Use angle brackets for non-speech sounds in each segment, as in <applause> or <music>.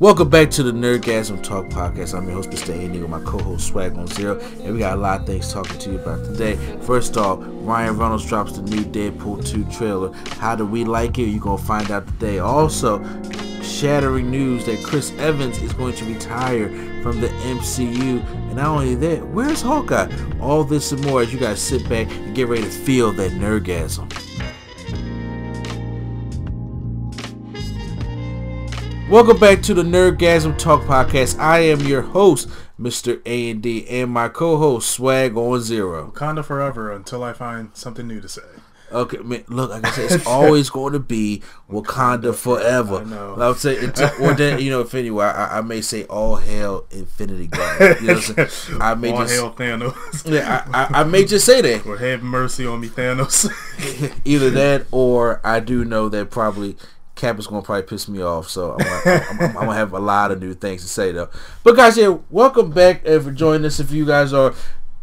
Welcome back to the Nerdgasm Talk Podcast. I'm your host, Mr. Andy, with my co-host Swag on Zero, and we got a lot of things talking to you about today. First off, Ryan Reynolds drops the new Deadpool 2 trailer. How do we like it? You're gonna find out today. Also, shattering news that Chris Evans is going to retire from the MCU. And not only that, where's Hawkeye? All this and more as you guys sit back and get ready to feel that nerdgasm. Welcome back to the Nerdgasm Talk Podcast. I am your host, Mr. A and D, and my co-host Swag on Zero. Wakanda forever until I find something new to say. Okay, man, look, like I said, it's always going to be Wakanda forever. I know. I would say, until, or then you know, if anyway, I, I may say all hail Infinity God. You know what I'm saying? <laughs> I may All just, hail Thanos. yeah, I, I, I may just say that. or have mercy on me, Thanos. <laughs> Either that, or I do know that probably Going to probably piss me off. So I'm gonna, I'm, I'm, I'm gonna have a lot of new things to say though. But guys, yeah, welcome back and for joining us. If you guys are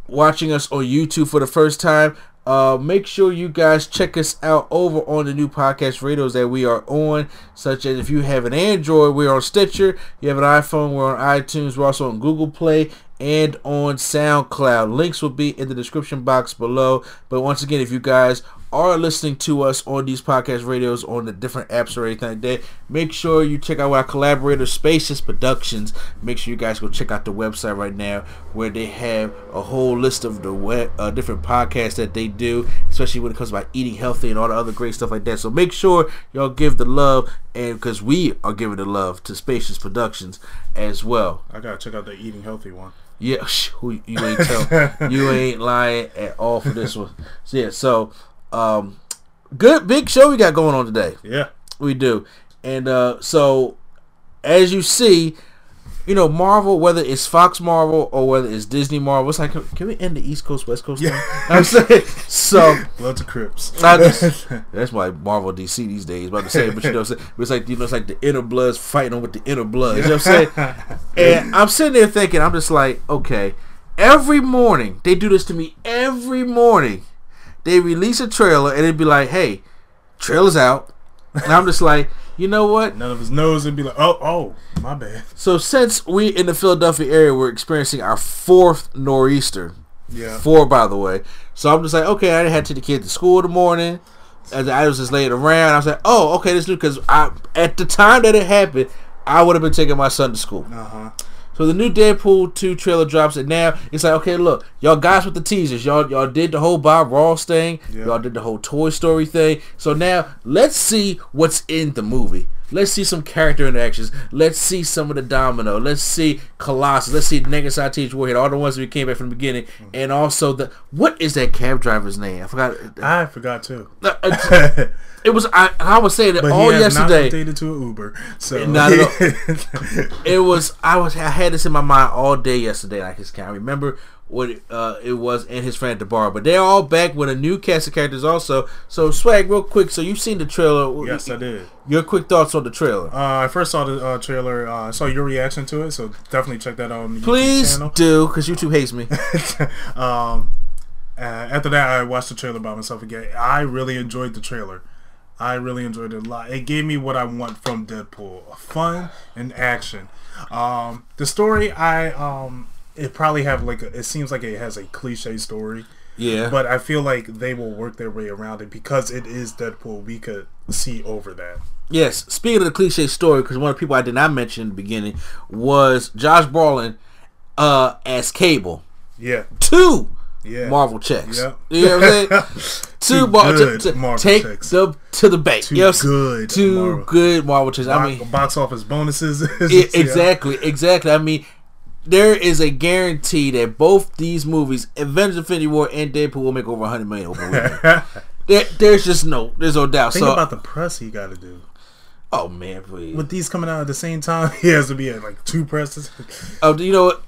watching us on YouTube for the first time. Uh, make sure you guys check us out over on the new podcast radios that we are on, such as if you have an Android, we're on Stitcher. You have an iPhone, we're on iTunes. We're also on Google Play and on SoundCloud. Links will be in the description box below. But once again, if you guys are listening to us on these podcast radios on the different apps or anything like that, make sure you check out our collaborator Spaces Productions. Make sure you guys go check out the website right now where they have a whole list of the web, uh, different podcasts that they do, especially when it comes about eating healthy and all the other great stuff like that. So make sure y'all give the love, and because we are giving the love to Spacious Productions as well. I gotta check out the eating healthy one. Yeah, <laughs> who you ain't tell you <laughs> ain't lying at all for this one. So yeah, so um, good big show we got going on today. Yeah. We do, and uh, so as you see, you know Marvel, whether it's Fox Marvel or whether it's Disney Marvel, it's like can, can we end the East Coast West Coast? Yeah, I'm saying <laughs> so. Lots of Crips. Just, <laughs> that's why Marvel DC these days. About to say, but you know, what I'm saying? It's like you know, it's like the inner bloods fighting with the inner bloods. You know what I'm saying? <laughs> and I'm sitting there thinking, I'm just like, okay, every morning they do this to me. Every morning they release a trailer and it'd be like, hey, trailer's out, and I'm just like, you know what? None of us knows and be like, oh, oh, my bad. So since we in the Philadelphia area, we're experiencing our fourth nor'easter. Yeah. Four, by the way. So I'm just like, okay, I had to take the kid to school in the morning. As I was just laying around, I was like, oh, okay, this new because I at the time that it happened, I would have been taking my son to school. Uh huh. So the new Deadpool 2 trailer drops, and now it's like, okay, look, y'all guys with the teasers, y'all y'all did the whole Bob Ross thing, Yeah. y'all did the whole Toy Story thing. So now let's see what's in the movie. Let's see some character interactions. Let's see some of the Domino. Let's see Colossus. Let's see Negasati Warhead, all the ones we came back from the beginning, Mm-hmm. and also the what is that cab driver's name? I forgot. I forgot too. Uh, uh, <laughs> It was I. I was saying it But all yesterday. not updated to an Uber. So Not at all. <laughs> it was I was I had this in my mind all day yesterday. I just can't remember what it, uh, it was and his friend at the bar, but they're all back with a new cast of characters also. So swag, real quick. So you've seen the trailer? yes, I did. Your quick thoughts on the trailer? Uh, I first saw the uh, trailer. Uh, I saw your reaction to it, so definitely check that out on the YouTube Please channel. do, because YouTube hates me. <laughs> um, uh, after that, I watched the trailer by myself again. I really enjoyed the trailer. I really enjoyed it a lot. It gave me what I want from Deadpool: fun and action. Um, the story, I um, it probably have like a, it seems like it has a cliche story, Yeah, but I feel like they will work their way around it because it is Deadpool. We could see over that. yes. Speaking of the cliche story, because one of the people I did not mention in the beginning was Josh Brolin uh, as Cable. Yeah, Two yeah. Marvel checks. Yep. You know what I'm saying? <laughs> Two, Mar- good to, to Marvel take checks. the to the bank. Two You know what I'm saying? good two Marvel- good Marvel checks. I mean, box office bonuses. <laughs> I- exactly, exactly. I mean, there is a guarantee that both these movies, Avengers: Infinity War and Deadpool, will make over 100 million over weekend. <laughs> there, there's just no, there's no doubt. Think so, about the press he got to do. Oh man, please. With these coming out at the same time, <laughs> he has to be at like two presses. Oh, you know what?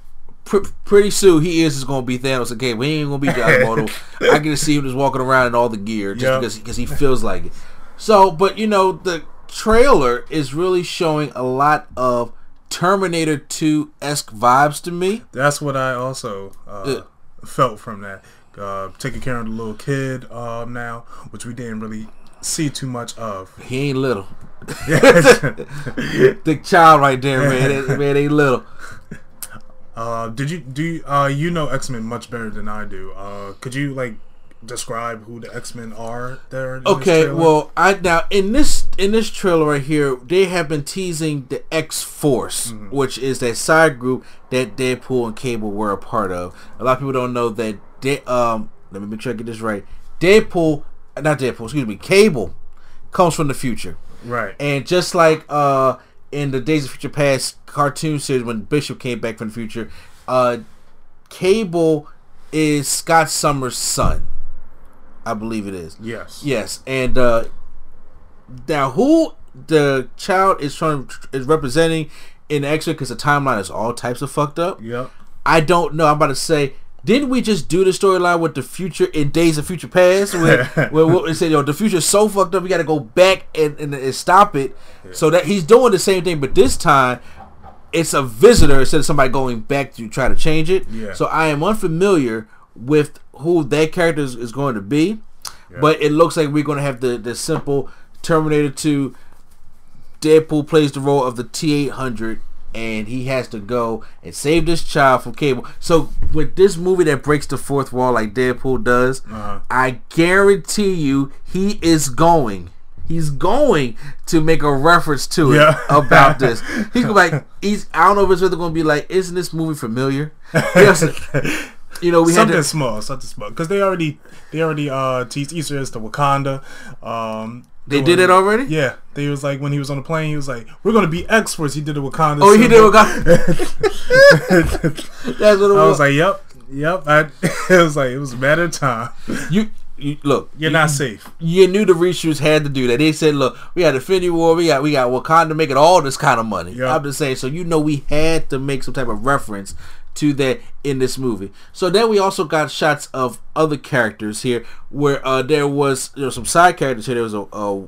Pr- pretty soon he is just gonna be Thanos again. We ain't gonna be John <laughs> Mortal. I can see him just walking around in all the gear just Yep. because because he feels like it. So, but you know, the trailer is really showing a lot of Terminator 2 esque vibes to me. That's what I also uh, felt from that. Uh, taking care of the little kid um, now, which we didn't really see too much of. He ain't little. <laughs> the child right there, man. That <laughs> man ain't little. Uh, did you do you, uh, you know X Men much better than I do? Uh, could you like describe who the X Men are there? in Okay, well, I now in this in this trailer right here, they have been teasing the X Force, which is that side group that Deadpool and Cable were a part of. A lot of people don't know that. De- um, let me make sure I get this right. Deadpool, not Deadpool, excuse me, Cable comes from the future. right. And just like uh, in the Days of Future Past cartoon series, when Bishop came back from the future, uh, Cable is Scott Summers' son. I believe it is. yes. Yes, and uh, now who the child is trying is representing in X because the timeline is all types of fucked up. Yep. I don't know. I'm about to say. Didn't we just do the storyline with the future in Days of Future Past? Where, <laughs> where they said, yo, the future's so fucked up, we got to go back and, and, and stop it. So that he's doing the same thing, but this time it's a visitor instead of somebody going back to try to change it. Yeah. So I am unfamiliar with who that character is, is going to be, but it looks like we're going to have the, the simple Terminator 2. Deadpool plays the role of the T 800 and he has to go and save this child from Cable. So with this movie that breaks the fourth wall like Deadpool does, Uh-huh. I guarantee you he is going. He's going to make a reference to it Yeah. <laughs> about <laughs> this. He's like, he's. I don't know if it's really going to be like, isn't this movie familiar? Yes. <laughs> you know, we had something to, small, something small, because they already they already uh teased Easter eggs to Wakanda. Um, They did it already? Yeah, they was like when he was on the plane, he was like, "We're gonna be experts." He did a Wakanda. Oh, he did. symbol. What <laughs> That's what it was. I was. like, "Yep, yep." I, <laughs> it was like it was a matter of time. you, you look. You're not safe. you knew the reshoots had to do that. They said, "Look, we got Infinity War, we got we got Wakanda making all this kind of money." Yeah. I'm just saying, so you know we had to make some type of reference to that in this movie. So then we also got shots of other characters here, where uh, there was know some side characters here. There was a, a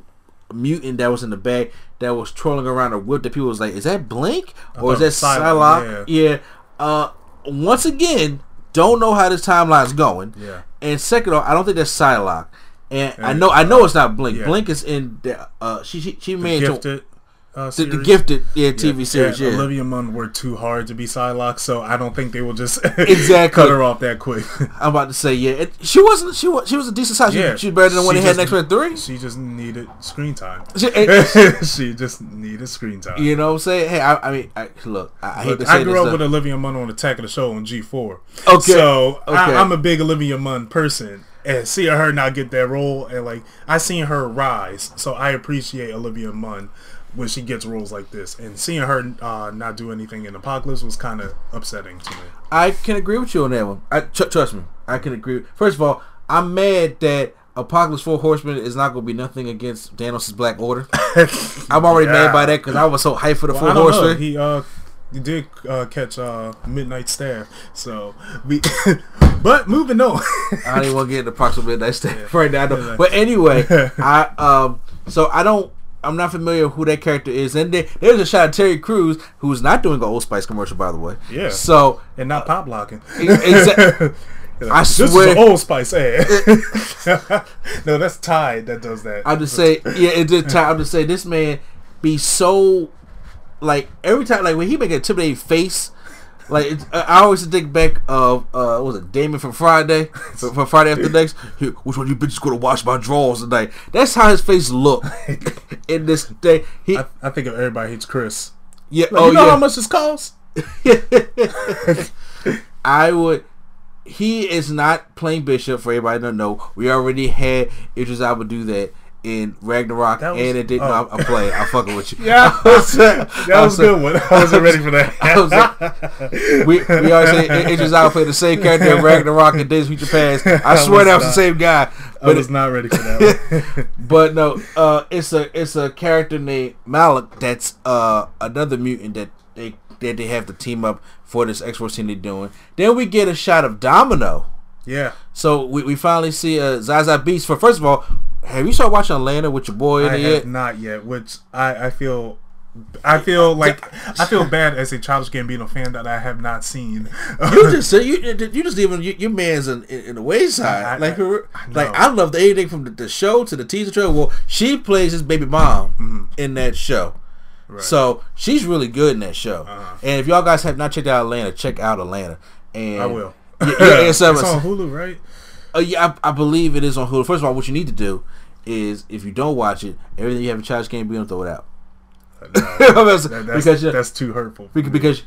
mutant that was in the back that was trolling around a whip that people was like, "Is that Blink or is that Psylocke, Psylocke?" Yeah. Uh, once again, don't know how this timeline's going. Yeah. And second off, I don't think that's Psylocke. And I And, know I know it's not Blink. yeah. Blink is in the uh she she, she made Gifted. Uh, the, the gifted yeah, TV series, yeah. Olivia Munn worked too hard to be Psylocke, so I don't think they will just <laughs> Exactly. cut her off that quick. <laughs> I'm about to say yeah. It, she wasn't she was she was a decent size. yeah, She, she better than the one they had next X-Men 3. She just needed screen time. She- <laughs> and- she just needed screen time. you know what I'm saying? Hey, I, I mean, I, look, I, Look, to say I grew up stuff. with Olivia Munn on Attack of the Show on G4. Okay. So Okay. I, I'm a big Olivia Munn person. And seeing her not get that role, and like I seen her rise, so I appreciate Olivia Munn when she gets roles like this. And seeing her uh, not do anything in Apocalypse was kind of upsetting to me. I can agree with you on that one. I tr- trust me, I can agree. First of all, I'm mad that Apocalypse Four Horsemen is not going to be nothing against Thanos' Black Order. <laughs> I'm already mad by that because I was so hyped for the Well, Four know. Horsemen. He uh he did uh, catch uh Midnight Staff, so we. <laughs> but moving on. I don't even want to get into Proxima Midnight Staff right now. But anyway, <laughs> I um, so I don't. I'm not familiar who that character is, and there, there's a shot of Terry Crews who's not doing an Old Spice commercial, by the way. Yeah. So and not pop locking. exa- <laughs> I This swear- is an Old Spice ad. <laughs> <laughs> no, that's Tide that does that. I'm just say, yeah, it did. Time. I'm just saying, this man be so like every time, like when he make an intimidating face. Like it's, I I always think back of uh, what was it Damon from Friday, <laughs> from, from Friday After Next. Here, which one of you bitches gonna wash my drawers tonight? That's how his face look <laughs> in this day. He, I, I think of everybody hates Chris. yeah, Like, oh you know yeah. how much this costs? <laughs> I would. He is not playing Bishop. For everybody to know, we already had Idris Elba do that, in Ragnarok, was- and it didn't. oh. No, I'm, I'm playing. I'm fucking with you. <laughs> Yeah, <laughs> <laughs> that I was a good one. I wasn't ready for that. I was like, we we always say Idris Elba played the same character in Ragnarok and Days of Future Past. I I swear that was the same guy. I But was not ready for that one. but no, uh, it's a it's a character named Malik that's uh another mutant that they that they have to team up for this X Force team they're doing. Then we get a shot of Domino. yeah, So we, we finally see uh, Zaza Beetz. For first of all, have you started watching Atlanta with your boy in I it yet? not yet, which I, I feel. I feel <laughs> like I feel bad as a Childish Gambino fan that I have not seen. You <laughs> just said you you just even you, your man's in, in, in the wayside. I- like I- I like. I loved everything from the, the show to the teaser trailer. Well, she plays his baby mom Mm-hmm. in that show. So she's really good in that show. And if y'all guys have not checked out Atlanta, check out Atlanta. And Uh-huh. I will. Yeah, yeah, it's, <laughs> it's on Hulu, right? Uh, yeah, I, I believe it is on Hulu. First of all, what you need to do is if you don't watch it, everything you have in Childish Gambino, throw it out. No, because <laughs> that- that's, because, that's too hurtful. because, because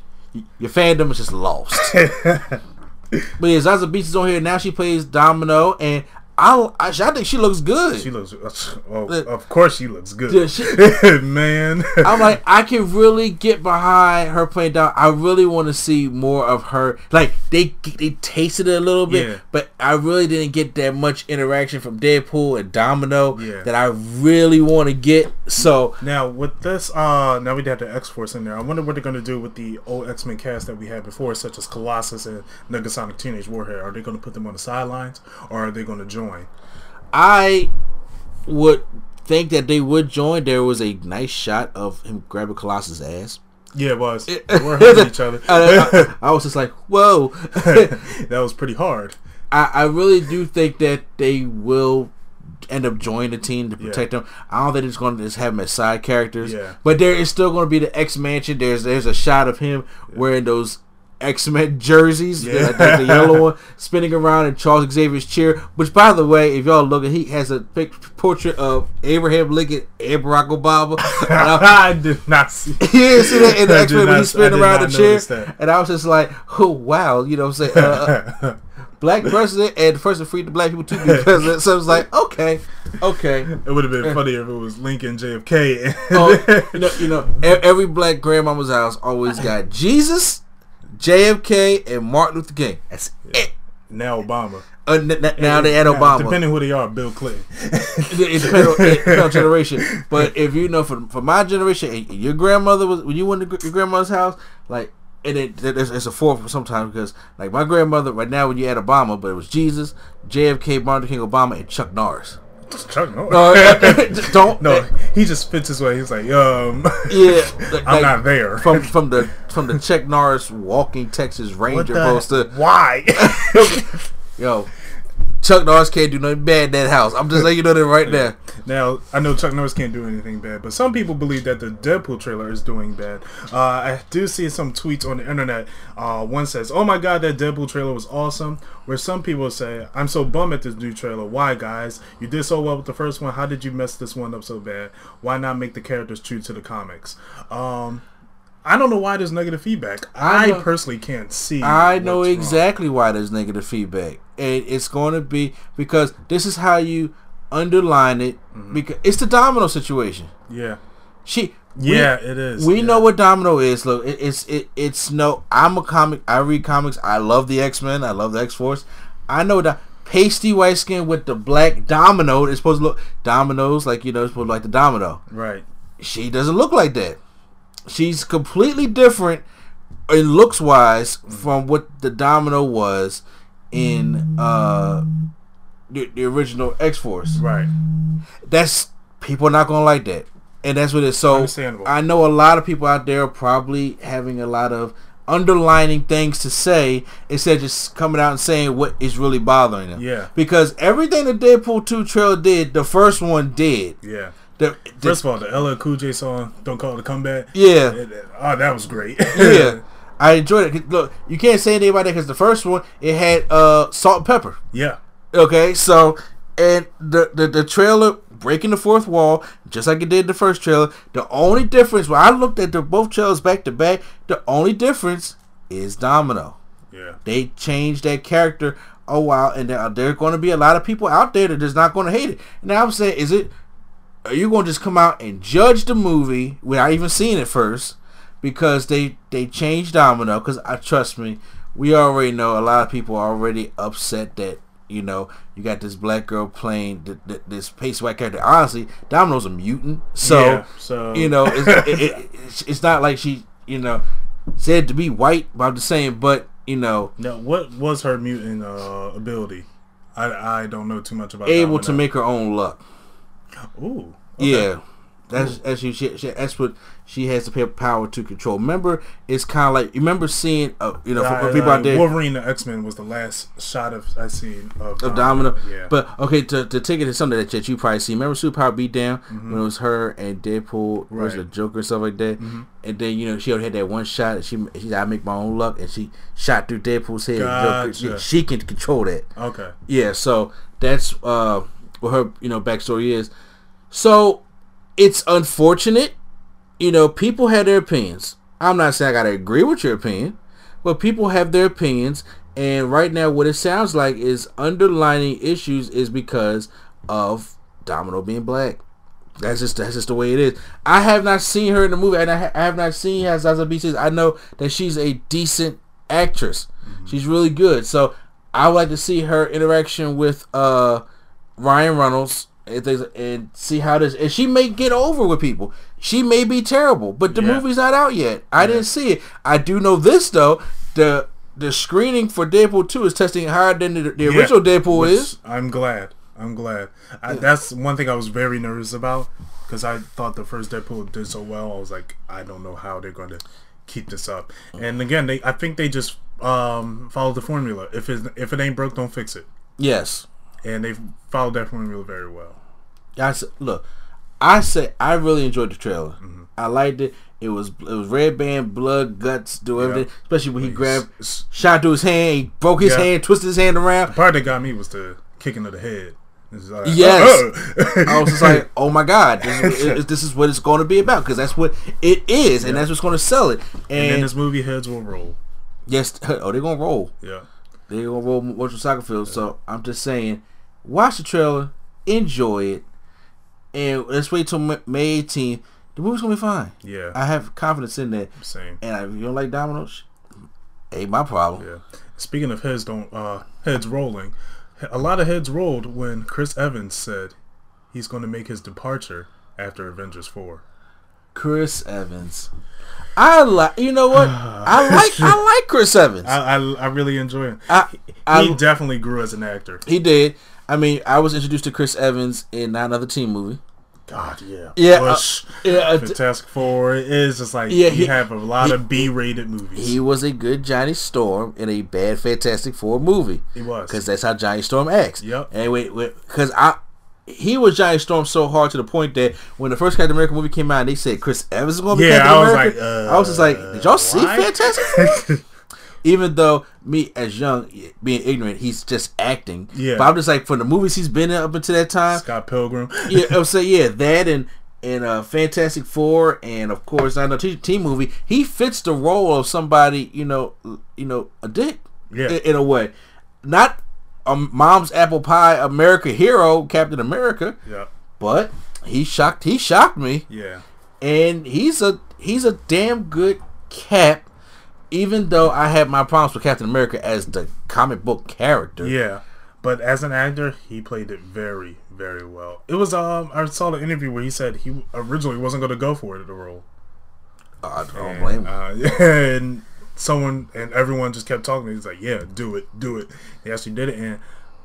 your fandom is just lost. <laughs> but yeah, Zaza Beetz is on here now. She plays Domino, and I, I, I think she looks good. She looks. <laughs> Oh, of course, she looks good. Yeah, she- <laughs> Man, <laughs> I'm like, I can really get behind her playing down. I really want to see more of her. Like they they tasted it a little bit, Yeah. but I really didn't get that much interaction from Deadpool and Domino Yeah. that I really want to get. So Now with this, uh, now we have the X Force in there. I wonder what they're gonna do with the old X Men cast that we had before, such as Colossus and Negasonic Teenage Warhead. Are they gonna put them on the sidelines, or are they gonna join? I would think that they would join. There was a nice shot of him grabbing Colossus' ass. Yeah, it was. They were <laughs> hitting each other. I, I- <laughs> I was just like, whoa. <laughs> that was pretty hard. I, I really do think that they will end up joining the team to protect them. I don't think it's going to just have them as side characters. Yeah. But there is still going to be the X Mansion. There's there's a shot of him wearing those X Men jerseys, Yeah. the, the- yellow <laughs> one, spinning around in Charles Xavier's chair. Which, by the way, if y'all look, he has a big portrait of Abraham Lincoln <laughs> and Barack Obama. And I- I did not see. <laughs> yeah, see that in the X Men when he's spinning around the chair, that. and I was just like, "Oh wow," you know what I'm saying? Uh, uh, black president and the first to free the black people to be president. So I was like, okay, okay. It would have been funnier if it was Lincoln JFK. Oh, you know, you know, every black grandmama's house always got Jesus, JFK, and Martin Luther King. That's it. now Obama. Uh, n- n- now they add Obama. Depending who they are, Bill Clinton. <laughs> it, depends on, it depends on generation. But if you know, for, for my generation, your grandmother was when you went to your grandmother's house, like, and it there's, it's a fourth sometimes because like my grandmother right now when you add Obama, but it was Jesus, JFK, Martin Luther King, Obama, and Chuck Norris. Chuck Norris. Uh, don't no, he just fits his way. He's like, um, <laughs> Yeah, like- I'm not there. From from the from the Chuck Norris walking Texas Ranger poster. Why? <laughs> <laughs> Yo, Chuck Norris can't do nothing bad in that house. I'm just letting you know that right <laughs> now. Now I know Chuck Norris can't do anything bad, but some people believe that the Deadpool trailer is doing bad. Uh, I do see some tweets on the internet. Uh, one says, "Oh my god, that Deadpool trailer was awesome." Where some people say, "I'm so bummed at this new trailer. Why, guys? You did so well with the first one. How did you mess this one up so bad? Why not make the characters true to the comics?" Um, I don't know why there's negative feedback. I I, personally can't see. I know what's wrong. exactly why there's negative feedback, and it's going to be because this is how you underline it. Mm-hmm. Because it's the Domino situation. Yeah, She. we- yeah, it is. We yeah. know what Domino is. Look, it, it's it, it's no. I'm a comic. I read comics. I love the X Men. I love the X Force. I know that pasty white skin with the black domino is supposed to look dominoes like you know it's supposed to look like the domino. Right. She doesn't look like that. She's completely different in looks wise from what the domino was in uh the, the original X Force Right. that's people are not gonna like that, and that's what it is. So Understandable. I know a lot of people out there are probably having a lot of underlining things to say instead of just coming out and saying what is really bothering them. Yeah. Because everything the Deadpool two trailer did, the first one did. Yeah. The, the- First of all, the LL Cool J song "Don't Call It a Comeback." yeah, It- it- oh, that was great. <laughs> yeah. <laughs> I enjoyed it. Look, you can't say anything about that because the first one it had uh salt and pepper. yeah, Okay, so and the, the the trailer breaking the fourth wall, just like it did the first trailer. The only difference when I looked at the both trailers back to back, the only difference is Domino. yeah, They changed that character a while, and there, there are going to be a lot of people out there that is not going to hate it. Now I'm saying, is it are you going to just come out and judge the movie without even seeing it first because they they changed Domino? Because I trust me, we already know a lot of people are already upset that you know you got this black girl playing th- th- this pace white character. Honestly, Domino's a mutant, so, Yeah, so- you know it's, it, it, it's, it's not like she you know said to be white. But I'm just saying, but you know Now, what was her mutant uh, ability? I I don't know too much about. able to make her own luck. Ooh. okay. Yeah, that's that's she, she, that's what she has the power to control. Remember, it's kind of like you remember seeing uh, you know for, for Uh, people out there Wolverine the X Men was the last shot of I seen of, of Domino. Yeah. But okay, to, to take it to something that, you probably see. Remember Superpower Beatdown when it was her and Deadpool versus Mm-hmm. Right. Mm-hmm. the Joker and stuff like that. And then you know she already had that one shot. And she she said, I make my own luck, and she shot through Deadpool's head. and Joker, she, she can control that. okay. Yeah, so that's uh what her you know backstory is. So it's unfortunate, you know. People have their opinions. I'm not saying I gotta agree with your opinion, but people have their opinions. And right now, what it sounds like is underlining issues is because of Domino being black. That's just that's just the way it is. I have not seen her in the movie, and I, ha- I have not seen her as Zaza Beetz. I know that she's a decent actress. She's really good. So I would like to see her interaction with uh Ryan Reynolds and things, and see how this. And she may get over with people. She may be terrible, but the Yeah. movie's not out yet. I didn't see it. I do know this though. The the screening for Deadpool two is testing higher than the, the Yeah, original Deadpool which is. I'm glad. I'm glad. I, that's one thing I was very nervous about because I thought the first Deadpool did so well. I was like, I don't know how they're going to keep this up. And again, they I think they just um, followed the formula. If it if it ain't broke, don't fix it. Yes. And they followed that formula very well. I look. I say I really enjoyed the trailer. Mm-hmm. I liked it. It was it was red band, blood, guts, do everything. Especially when he grabbed, shot through his hand, he broke his Yeah. hand, twisted his hand around. The part that got me was the kicking of the head. Like, Yes. "Oh." <laughs> I was just like, oh my god, this is, <laughs> it- this is what it's going to be about because that's what it is, and that's what's going to sell it. and then this movie heads will roll. yes, <laughs> oh, they're gonna roll. Yeah. They're gonna roll Motion Soccer Field. So I'm just saying, watch the trailer, enjoy it, and let's wait till May 18th. The movie's gonna be fine. Yeah. I have confidence in that. Same. And if you don't like dominoes, ain't my problem. Yeah. Speaking of heads don't uh heads rolling, a lot of heads rolled when Chris Evans said he's going to make his departure after Avengers 4. Chris Evans. I like. You know what? <sighs> I like. I like Chris Evans. I I, I really enjoy him. I, he I, definitely grew as an actor. he did. I mean, I was introduced to Chris Evans in not another teen movie. God, yeah. Yeah, uh, Push, yeah, uh, t- Fantastic Four. It is just like Yeah, you he- have a lot he- of B-rated movies. He was a good Johnny Storm in a bad Fantastic Four movie. He was. because that's how Johnny Storm acts. Yep. And wait, because I. He was Johnny Storm so hard to the point that when the first Captain America movie came out, and they said Chris Evans is going to be Yeah, Captain I was America. like, uh, I was just like, did y'all see? Fantastic Four? <laughs> Even though me as young, being ignorant, he's just acting. Yeah. But I'm just like, for the movies he's been in up until that time, Scott Pilgrim. <laughs> yeah, I would say yeah, <laughs> that and and uh, Fantastic Four, and of course, I know T- teen movie. He fits the role of somebody, you know, you know, a dick, Yeah. in, in a way, not a mom's apple pie America hero, Captain America, yeah. but he shocked. He shocked me, Yeah. and he's a he's a damn good Cap. Even though I had my problems with Captain America as the comic book character, Yeah, but as an actor, he played it very, very well. It was um, I saw the interview where he said he originally wasn't going to go for it the role. I don't And, blame him. Uh, yeah, <laughs> and someone and everyone just kept talking. He's like, "Yeah, do it, do it." He actually did it, and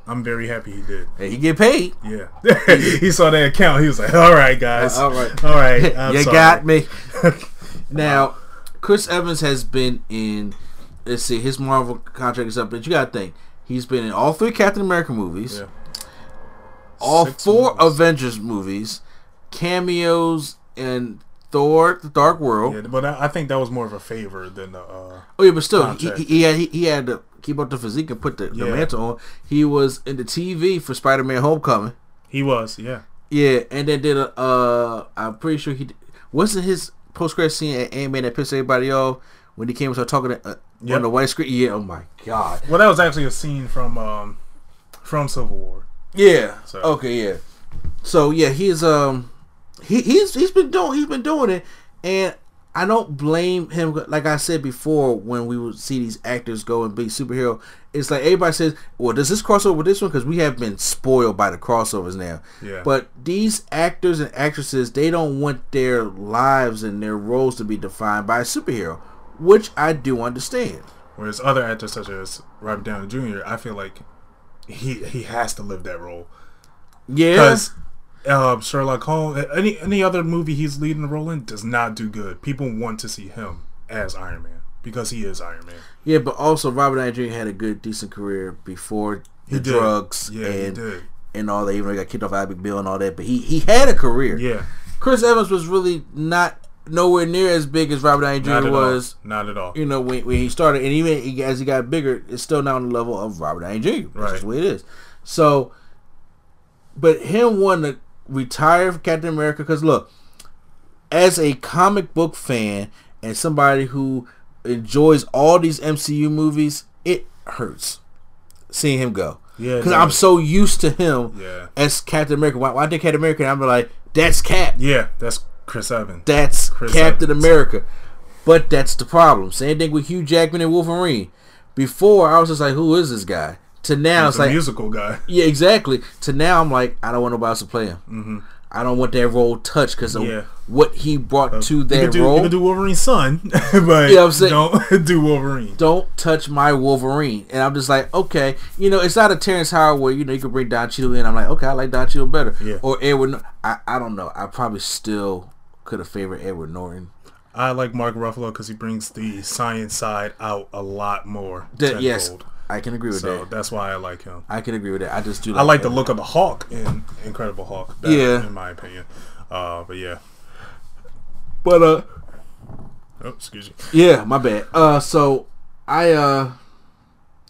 I'm very happy he did. And he get paid. Yeah, <laughs> he saw that account. He was like, "All right, guys, all right. all right." <laughs> You sorry." got me. now, Chris Evans has been in. Let's see, his Marvel contract is up, but you gotta think he's been in all three Captain America movies, Yeah. all Six four movies. Avengers movies, cameos in Thor: The Dark World. Yeah, but I, I think that was more of a favor than the. Uh, Oh yeah, but still, he, he, he had he, he had to keep up the physique and put the, the mantle on. He was in the TV for Spider-Man: Homecoming. he was, yeah. Yeah, and then did a. Uh, I'm pretty sure he wasn't his post credit scene at Ant Man that pissed everybody off when he came and started talking to, uh, Yep. on the white screen. Yeah, oh my god. Well, that was actually a scene from um, from Civil War. Yeah. So- Okay. Yeah. So yeah, he's um he, he's he's been doing he's been doing it, and I don't blame him. Like I said before, when we would see these actors go and be superhero, it's like everybody says, "Well, does this crossover with this one?" Because we have been spoiled by the crossovers now. Yeah. But these actors and actresses, they don't want their lives and their roles to be defined by a superhero, which I do understand. Whereas other actors such as Robert Downey Jr., I feel like he he has to live that role Yeah. because uh, Sherlock Holmes, any any other movie he's leading the role in, does not do good. People want to see him as Iron Man because he is Iron Man. Yeah, but also Robert Downey Jr. had a good, decent career before the drugs Yeah, he and did. and all that. Even though he got kicked off Ivy Bill and all that, but he he had a career. Yeah, Chris Evans was really not nowhere near as big as Robert Downey Jr. was. all. Not at all. You know when, when he started, and even he- as he got bigger, it's still not on the level of Robert Downey Jr. That's Right. just the way it is. So, but him wanting to retire from Captain America, because look, as a comic book fan and somebody who enjoys all these MCU movies, it hurts seeing him go. Yeah, because I'm so used to him Yeah. as Captain America. When I think Captain America, I'm like, that's Cap. Yeah, that's Chris Evans. That's Chris Captain Evans. America. But that's the problem. Same thing with Hugh Jackman and Wolverine. Before I was just like, who is this guy? To now He's it's a like, musical guy. yeah, exactly. To now I'm like, I don't want nobody else to play him. Mm-hmm. I don't want that role touched because of Yeah. what he brought uh, to You that could do, role. you could do Wolverine's son, <laughs> but Yeah, I'm saying- don't <laughs> do Wolverine. don't touch my Wolverine. And I'm just like, okay, you know, it's not a Terrence Howard where, you know, you can bring Don Cheadle in. I'm like, okay, I like Don Cheadle better. Yeah. Or Edward, I, I don't know. I probably still could have favored Edward Norton. I like Mark Ruffalo because he brings the science side out a lot more. That, yes, tenfold. I can agree with So that. that's why I like him. I can agree with that. I just do. I like the look of the Hawk in Incredible Hulk. better, Yeah. in my opinion. Uh, but yeah. But uh, Oh, excuse me. yeah, my bad. Uh, so I uh,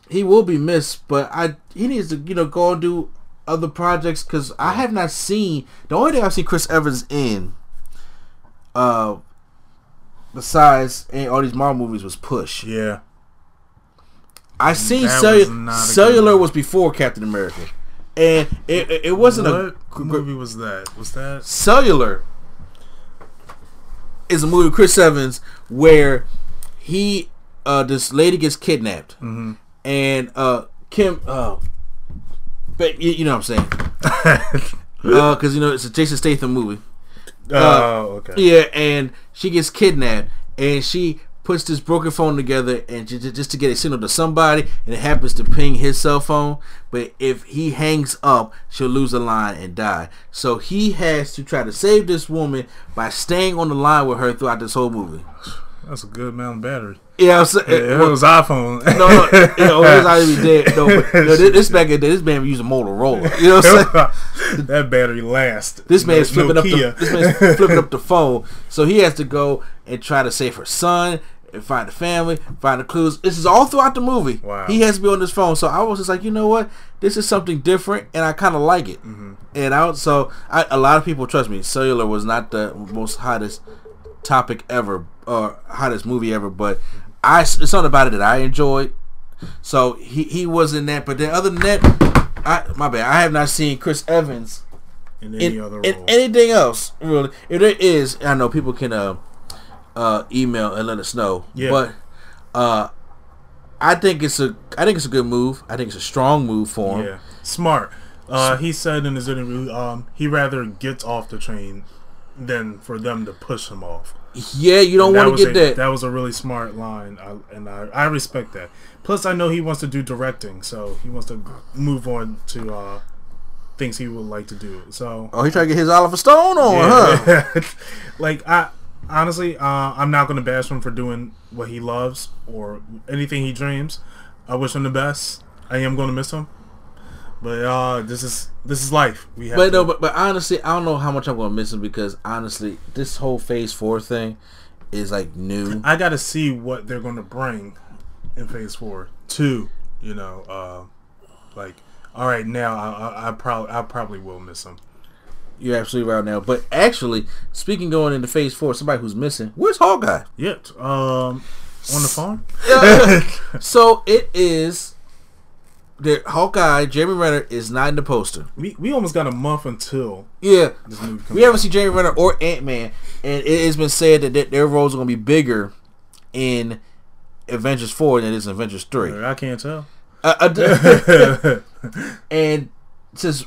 he will be missed, but I he needs to you know go and do other projects because I have not seen the only thing I've seen Chris Evans in. Uh, besides all these Marvel movies was Push. Yeah. I seen Cellu- was not a good Cellular was before Captain America, and it it, it wasn't a movie was that? Was that? Cellular is a movie with Chris Evans where he uh this lady gets kidnapped Mm-hmm. and uh Kim uh but you, you know what I'm saying <laughs> uh because you know it's a Jason Statham movie Oh, okay. yeah and she gets kidnapped and she puts this broken phone together and just, just to get a signal to somebody and it happens to ping his cell phone but if he hangs up she'll lose the line and die so he has to try to save this woman by staying on the line with her throughout this whole movie That's a good amount of battery. yeah I'm saying, It was iPhone. no, no, you know, his already dead. No, but, no, this, this back in the day, this man was using Motorola. You know what I'm saying? <laughs> that battery lasts. This man's No- flipping up the this man's flipping up the <laughs> phone. So he has to go and try to save her son find the family, find the clues. This is all throughout the movie. Wow. He has to be on this phone. So I was just like, you know what? This is something different, and I kind of like it. Mm-hmm. And I so I, a lot of people trust me. Cellular was not the most hottest topic ever or hottest movie ever, but I it's something about it that I enjoyed. So he he was in that, but then other than that, I my bad. I have not seen Chris Evans in any in, other in anything else really if there is i know people can uh uh email and let us know Yeah. but uh i think it's a i think it's a good move i think it's a strong move for him yeah, smart. Uh, he said in his interview, um, he rather gets off the train than for them to push him off. yeah, you don't want to get a, that, That was a really smart line, I, and I, I respect that. Plus, I know he wants to do directing, so he wants to move on to uh, things he would like to do. So, oh he trying to get his oliver stone on huh <laughs> like I honestly, uh, I'm not gonna bash him for doing what he loves or anything he dreams. I wish him the best. I am gonna miss him, but uh, this is this is life. We have but to, no but, but honestly i don't know how much i'm gonna miss him because honestly this whole phase four thing is like new I got to see what they're going to bring in Phase Four. Two, you know, uh, like all right, now I, I, I probably I probably will miss him. You're absolutely right now but actually speaking going into phase four somebody who's missing where's hawkeye Yet, um, on the phone. <laughs> so it is the Hawkeye, Jeremy Renner is not in the poster. We we almost got a month until Yeah, this movie comes we haven't seen Jeremy Renner or Ant Man, and it has been said that their- their roles are going to be bigger in Avengers Four than it is in Avengers Three. I can't tell. Uh, uh, <laughs> <laughs> and since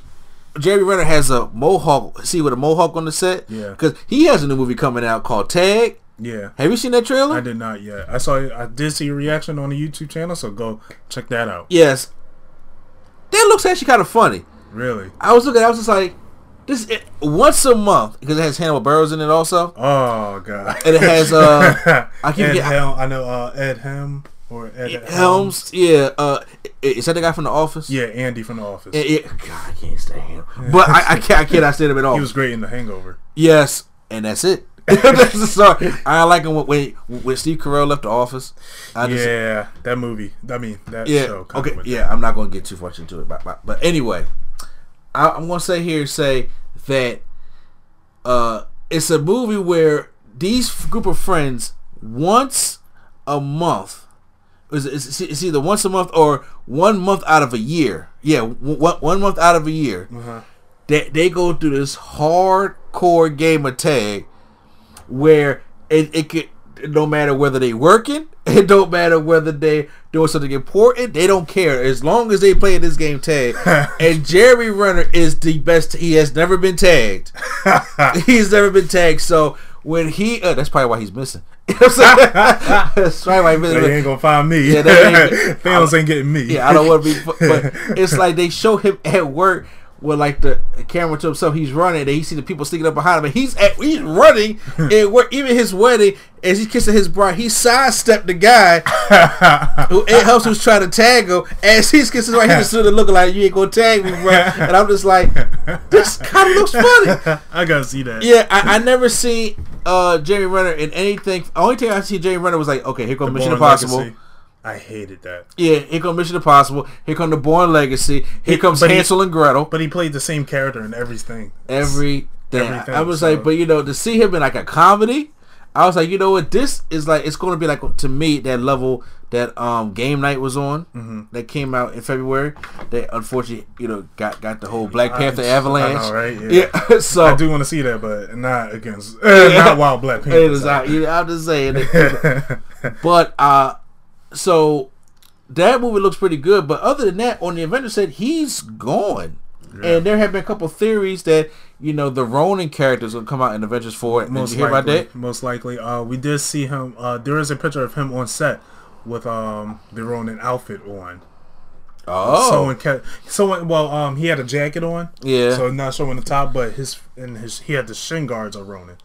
Jeremy Renner has a mohawk, see with a mohawk on the set, Yeah. because he has a new movie coming out called Tag. Yeah. Have you seen that trailer? I did not yet. I saw. I did see a reaction on the YouTube channel, so go check that out. Yes, that looks actually kind of funny. Really? I was looking, I was just like, this it, once a month because it has Hannibal Buress in it also, Oh god. and it has uh, <laughs> I keep Ed getting- Helm. I know uh, Ed Helm or Ed Helms. Yeah, uh, is that the guy from The Office? Yeah, Andy from The Office. Yeah, yeah. God, I can't stand him. But I, I can't. I cannot stand him at all. He was great in The Hangover. Yes, and that's it. <laughs> <laughs> Story. I like him when when, Steve Carell left the office. I just, yeah, that movie. I mean, that yeah. show. Okay. Yeah, I'm not going to get too much into it, but but, but anyway, I, I'm going to say here say that uh, it's a movie where these group of friends once a month. It's, it's, it's either once a month or one month out of a year. Yeah, one, one month out of a year. Uh-huh. They, they go through this hardcore game of tag where it, it could no matter whether they working, <laughs> it don't matter whether they doing something important, they don't care as long as they play this game tag. <laughs> and Jerry Renner is the best. He has never been tagged. <laughs> he's never been tagged. So when he, uh, that's probably why he's missing. <laughs> You know what I'm saying? <laughs> that's probably why he's missing. They ain't gonna find me. Yeah, they ain't- <laughs> Thanos ain't getting me. Yeah, I don't want to be, but it's like they show him at work with like the camera to himself. He's running, and he see the people sneaking up behind him, and he's at he's running. <laughs> and work, even his wedding, as he's kissing his bride, he sidestepped the guy who <laughs> it helps who's trying to tag him. As he's kissing right, he just stood there looking like you ain't gonna tag me, bro. And I'm just like, this kind of looks funny. <laughs> I gotta see that. Yeah, I, I never seen uh Jamie Renner in anything. Only thing I see Jamie Renner was like, okay, here comes Mission Impossible. Legacy. I hated that. Yeah, here comes Mission Impossible. Here come the Bourne Legacy. Here comes but he- Hansel and Gretel. But he played the same character in everything. Everything. Everything, I was so- like, but you know, to see him in like a comedy, I was like, you know what, this is like, it's going to be like to me that level that um Game Night was on Mm-hmm. that came out in February. That unfortunately, you know, got got the whole Black Panther I- avalanche. I know, right? Yeah. Yeah. <laughs> so I do want to see that, but not against, <laughs> uh, not while Black Panther. it is out. You know, I'm just saying. <laughs> but uh, so that movie looks pretty good. But other than that, on the Avengers set, he's gone. And there have been a couple theories that you know the Ronin characters will come out in Avengers Four. Did most you hear likely, about that? Most likely. Uh, we did see him. Uh, there is a picture of him on set with um the Ronin outfit on. Oh, Someone kept someone. Well, um, he had a jacket on. Yeah. So not showing the top, but his and his he had the shin guards are Ronin.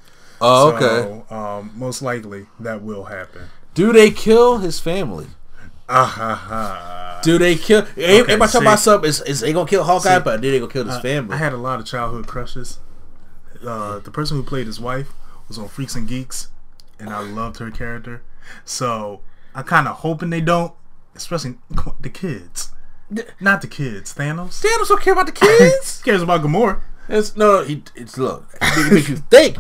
oh, okay. So, um, most likely that will happen. Do they kill his family? Ha. Do they kill? everybody talking about something. Is, is they gonna kill Hawkeye? See, but then they gonna kill his family? I had a lot of childhood crushes. Uh, the person who played his wife was on Freaks and Geeks, and I loved her character. So I kind of hoping they don't, especially the kids. Not the kids. Thanos. Thanos don't care about the kids. <laughs> cares about Gamora. It's no. He, it's look. It makes you think.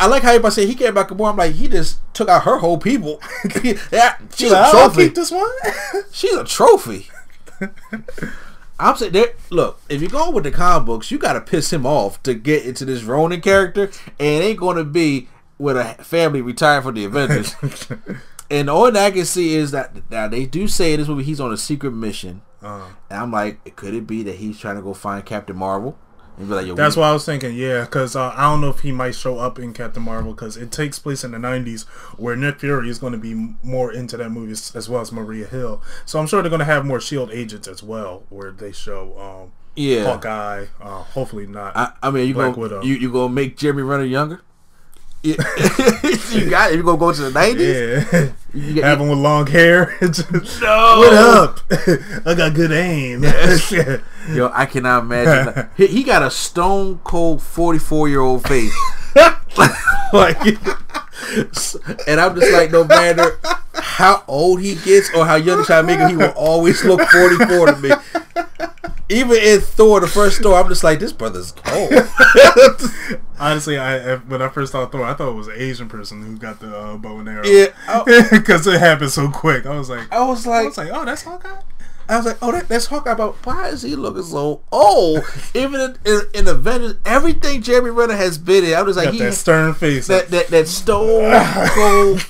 I like how everybody say he cared about Gamora. I'm like, he just took out her whole people. <laughs> yeah, she's a I'll trophy. this one. <laughs> She's a trophy. I'm saying, look, if you're going with the comic books, you got to piss him off to get into this Ronin character, and it ain't going to be with a family retired from the Avengers. <laughs> and the only thing I can see is that now they do say in this movie he's on a secret mission, Uh, and I'm like, could it be that he's trying to go find Captain Marvel? Like, Yo, that's what I was thinking. Yeah, because uh, I don't know if he might show up in Captain Marvel because it takes place in the '90s, where Nick Fury is going to be more into that movie as, well as Maria Hill. So I'm sure they're going to have more Shield agents as well, where they show um, yeah. Hawkeye. Uh, hopefully not. I, I mean, you Black gonna Widow. you you gonna make Jeremy Renner younger? Yeah. <laughs> you got it. You gonna go to the nineties? yeah, You get- have him with long hair. <laughs> Just, No. What up? <laughs> I got good aim. Yo, I cannot imagine. he, he got a stone cold forty four year old face. like, and I'm just like, no matter how old he gets or how young try to make him, he will always look 44 to me. Even in Thor, the first Thor, I'm just like, this brother's old. <laughs> Honestly, I when I first saw Thor, I thought it was an Asian person who got the uh, bow and arrow. Yeah, because <laughs> it happened so quick. I was like, I was like, I was like, oh, that's Hawkeye. I was like, oh, that, that's Hawkeye. But why is he looking so old? Even in, in, in Avengers, everything Jeremy Renner has been in, I was like, Got he, that stern face. that that that stone <laughs> cold.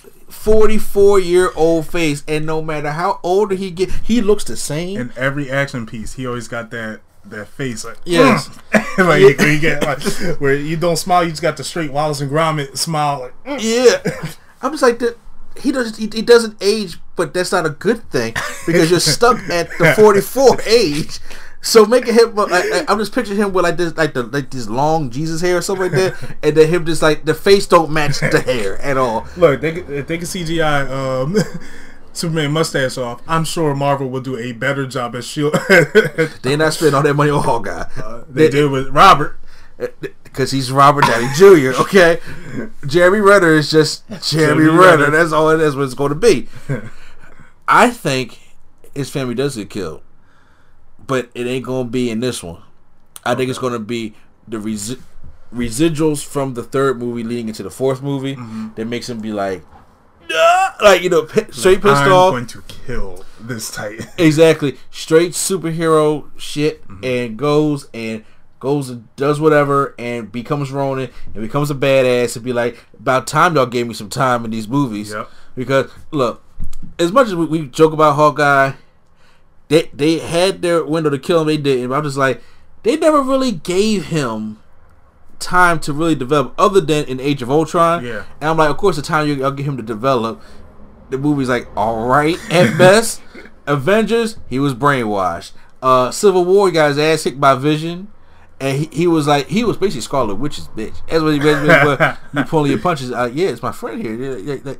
44 year old face and no matter how older he get he looks the same in every action piece, he always got that that face like Yes. "Mm." <laughs> like where you get like where you don't smile, you just got the straight Wallace and Gromit smile like "Mm." Yeah, I'm just like that. He doesn't. He, he doesn't age, but that's not a good thing because you're stuck at the 44 <laughs> age. So making him, like, I'm just picturing him with like this, like the like this long Jesus hair or something like that, <laughs> and then him just like the face don't match the <laughs> hair at all. Look, they if they can CGI um, <laughs> Superman mustache off, I'm sure Marvel will do a better job as Shield. They're not spending all that money on Hawkeye. Uh, they did with Robert. Eh, eh, because he's Robert Downey Jr. Okay, Jeremy Renner is just Jeremy Jeremy Renner. Renner. That's all it is. What it's going to be. I think his family does get killed, but it ain't going to be in this one. I think it's going to be the resi- residuals from the third movie leading into the fourth movie Mm-hmm. that makes him be like, like you know, pi- straight pissed I'm off. going to kill this Titan. <laughs> Exactly. Straight superhero shit and goes and goes and does whatever and becomes Ronin and becomes a badass and be like, about time y'all gave me some time in these movies. Yep. Because look, as much as we, we joke about Hawkeye, they they had their window to kill him, they didn't. But I'm just like, they never really gave him time to really develop other than in Age of Ultron. Yeah. And I'm like, of course the time you, y'all get him to develop, the movie's like all right at <laughs> best. Avengers, he was brainwashed. Uh, Civil War, he got his ass kicked by Vision, and he, he was like he was basically Scarlet Witch's bitch. That's what he basically was. You <laughs> pulling your punches. Uh, yeah, it's my friend here. Yeah, yeah, yeah.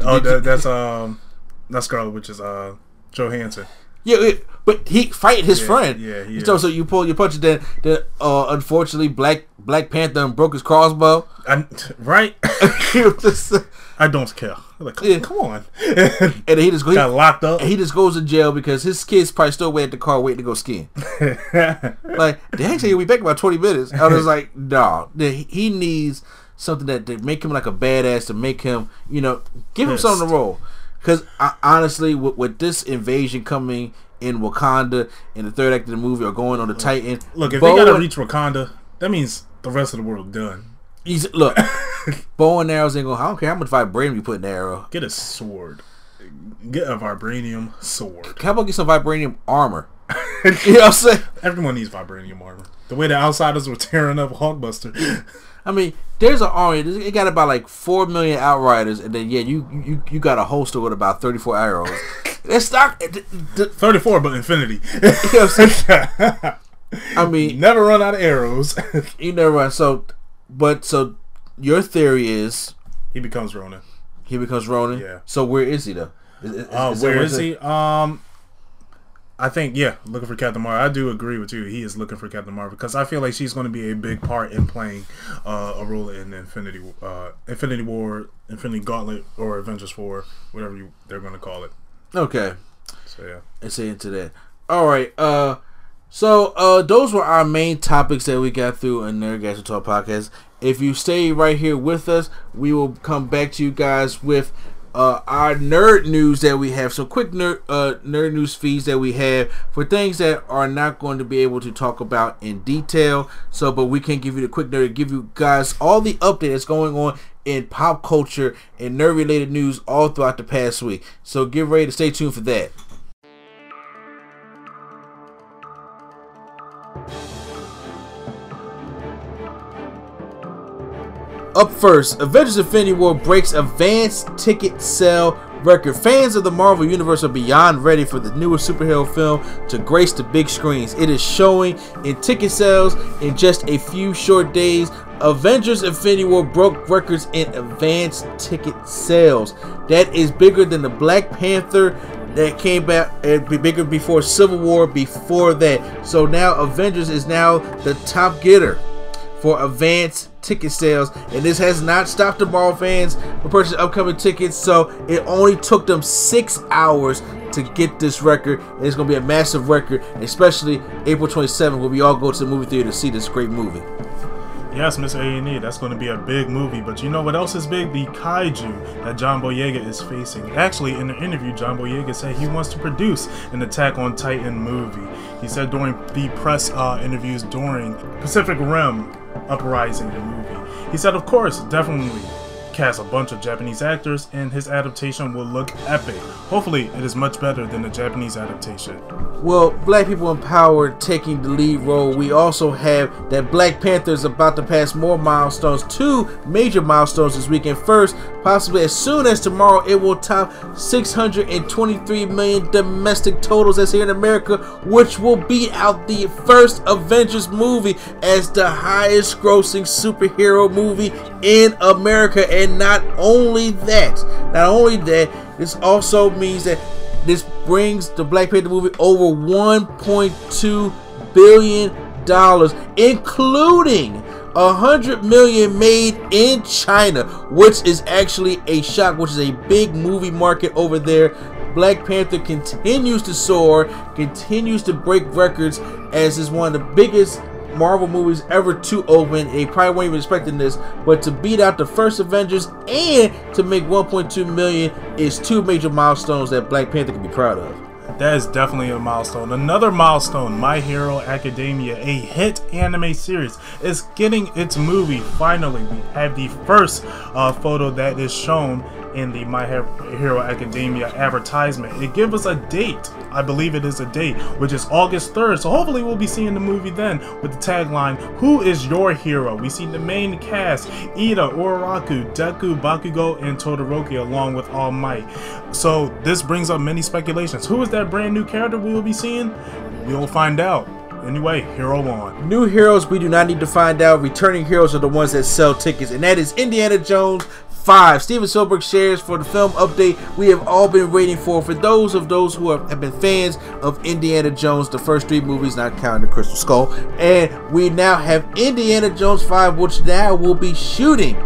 Oh, that, that's um, that's Scarlet, which is uh, Johansson. Yeah, yeah, but he fight his Yeah, friend. yeah, he so so you pull your punches. Then then uh, unfortunately, Black Black Panther broke his crossbow. I, right? <laughs> <laughs> Just- I don't care. Like, come, Yeah. come on. <laughs> and then he just go, Got locked up. and he just goes to jail because his kids probably still wait at the car waiting to go skiing. like they actually he'll be back about twenty minutes. I was like, no, he he needs something that to make him like a badass to make him, you know, give him something to roll. Because honestly, with, with this invasion coming in Wakanda in the third act of the movie or going on the Titan, Look, if Bo they gotta reach Wakanda, that means the rest of the world done. he's look, <laughs> bow and arrows ain't going. I don't care how much vibranium you put in the arrow. Get a sword. Get a vibranium sword. How about get some vibranium armor? <laughs> you know what I'm saying? Everyone needs vibranium armor. The way the outriders were tearing up Hulkbuster. <laughs> I mean, there's an army. It got about like four million outriders, and then yeah, you you you got a holster with about thirty four arrows. <laughs> That's not. th- th- 34, but infinity. you know what I'm saying? I mean, Never run out of arrows. you never run. So, but so your theory is he becomes Ronin. he becomes Ronin. Yeah. So where is he though? Is, is- Uh, is where is he? Um, I think yeah, looking for Captain Marvel. I do agree with you. He is looking for Captain Marvel because I feel like she's going to be a big part in playing uh, a role in Infinity, uh, Infinity War, Infinity Gauntlet, or Avengers Four, whatever you they're going to call it. Okay. So yeah, say into that. All right. Uh, so uh, those were our main topics that we got through in Nerdgasm Talk podcast. If you stay right here with us, we will come back to you guys with uh, our nerd news that we have. So quick nerd uh, nerd news feeds that we have for things that are not going to be able to talk about in detail. So, but we can give you the quick nerd, give you guys all the update that's going on in pop culture and nerd related news all throughout the past week. So get ready to stay tuned for that. Up first, Avengers Infinity War breaks advanced ticket sale record. Fans of the Marvel Universe are beyond ready for the newest superhero film to grace the big screens. It is showing in ticket sales in just a few short days. Avengers Infinity War broke records in advanced ticket sales. That is bigger than the Black Panther that came back and be bigger before Civil War before that. So now Avengers is now the top getter for advanced ticket sales, and this has not stopped the Marvel fans from purchasing upcoming tickets. So it only took them six hours to get this record, and it's going to be a massive record, especially April 27th, where we all go to the movie theater to see this great movie. Yes, Mr. A&E, that's going to be a big movie. But you know what else is big? The kaiju that John Boyega is facing. Actually, in an interview, John Boyega said he wants to produce an Attack on Titan movie. He said during the press uh, interviews during Pacific Rim Uprising, the movie. He said, of course, definitely cast a bunch of Japanese actors, and his adaptation will look epic. Hopefully, it is much better than the Japanese adaptation. Well, Black People Empowered taking the lead role. We also have that Black Panther is about to pass more milestones, two major milestones this weekend. First, possibly as soon as tomorrow, it will top 623 million domestic totals that's here in America, which will beat out the first Avengers movie as the highest grossing superhero movie in America. And not only that, not only that, this also means that this brings the Black Panther movie over 1.2 billion dollars, including a hundred million made in China, which is actually a shock, which is a big movie market over there. Black Panther continues to soar, continues to break records as is one of the biggest Marvel movies ever to open. They probably weren't even expecting this, but to beat out the first Avengers and to make 1.2 million is two major milestones that Black Panther can be proud of. That is definitely a milestone. Another milestone, My Hero Academia, a hit anime series, is getting its movie. Finally, we have the first uh, photo that is shown in the My Hero Academia advertisement. It gives us a date. I believe it is a date, which is August 3rd. So hopefully we'll be seeing the movie then with the tagline, Who is your hero? We see the main cast, Iida, Uraraka, Deku, Bakugo, and Todoroki along with All Might. So this brings up many speculations. Who is that brand new character we will be seeing? We'll find out. Anyway, Hero on. New heroes we do not need to find out. Returning heroes are the ones that sell tickets, and that is Indiana Jones 5. Steven Spielberg shares for the film update we have all been waiting for. For those of those who have, been fans of Indiana Jones, the first three movies, not counting the Crystal Skull, and we now have Indiana Jones 5, which now will be shooting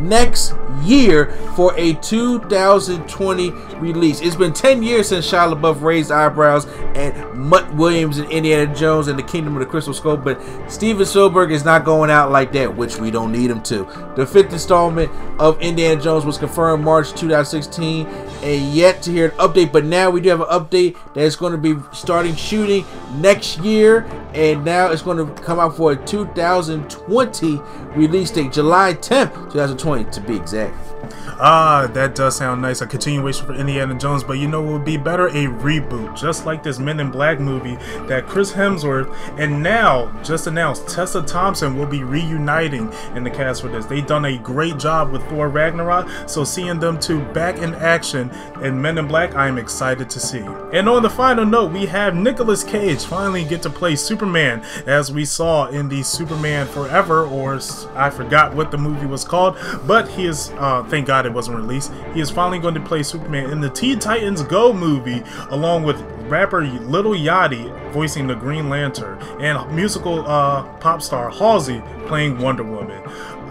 next year for a 2020 release. It's been 10 years since Shia LaBeouf raised eyebrows and Mutt Williams and Indiana Jones and the Kingdom of the Crystal Skull, but Steven Spielberg is not going out like that, which we don't need him to. The fifth installment of Indiana Jones was confirmed March 2016, and yet to hear an update, but now we do have an update that's going to be starting shooting next year, and now it's going to come out for a 2020 release date, July 10th, 2020 to be exact. Ah, that does sound nice. A continuation for Indiana Jones, but you know what would be better? A reboot, just like this Men in Black movie that Chris Hemsworth and now just announced Tessa Thompson will be reuniting in the cast for this. They've done a great job with Thor Ragnarok, so seeing them two back in action in Men in Black, I am excited to see. And on the final note, we have Nicolas Cage finally get to play Superman as we saw in the Superman Forever, or I forgot what the movie was called, but he is, uh, thank God it wasn't released. He is finally going to play Superman in the Teen Titans Go movie, along with rapper Lil Yachty voicing the Green Lantern and musical uh, pop star Halsey playing Wonder Woman.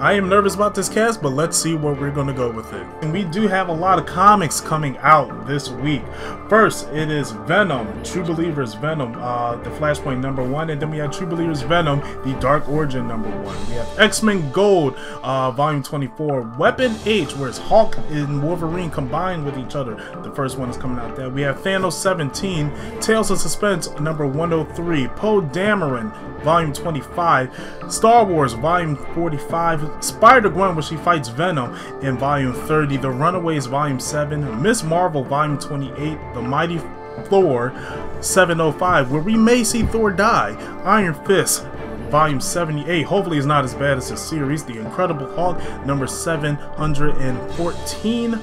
I am nervous about this cast, but let's see where we're going to go with it. And we do have a lot of comics coming out this week. First, it is Venom, True Believers Venom, uh, the Flashpoint number one, and then we have True Believers Venom, the Dark Origin number one. We have X Men Gold, uh, volume 24, Weapon H, where it's Hulk and Wolverine combined with each other. The first one is coming out there. We have Thanos 17, Tales of Suspense number 103, Poe Dameron, volume 25, Star Wars volume 45, Spider Gwen, where she fights Venom in Volume 30, The Runaways Volume 7, Miss Marvel Volume 28, The Mighty Thor 705, where we may see Thor die, Iron Fist Volume 78. Hopefully, it's not as bad as the series. The Incredible Hulk, number 714.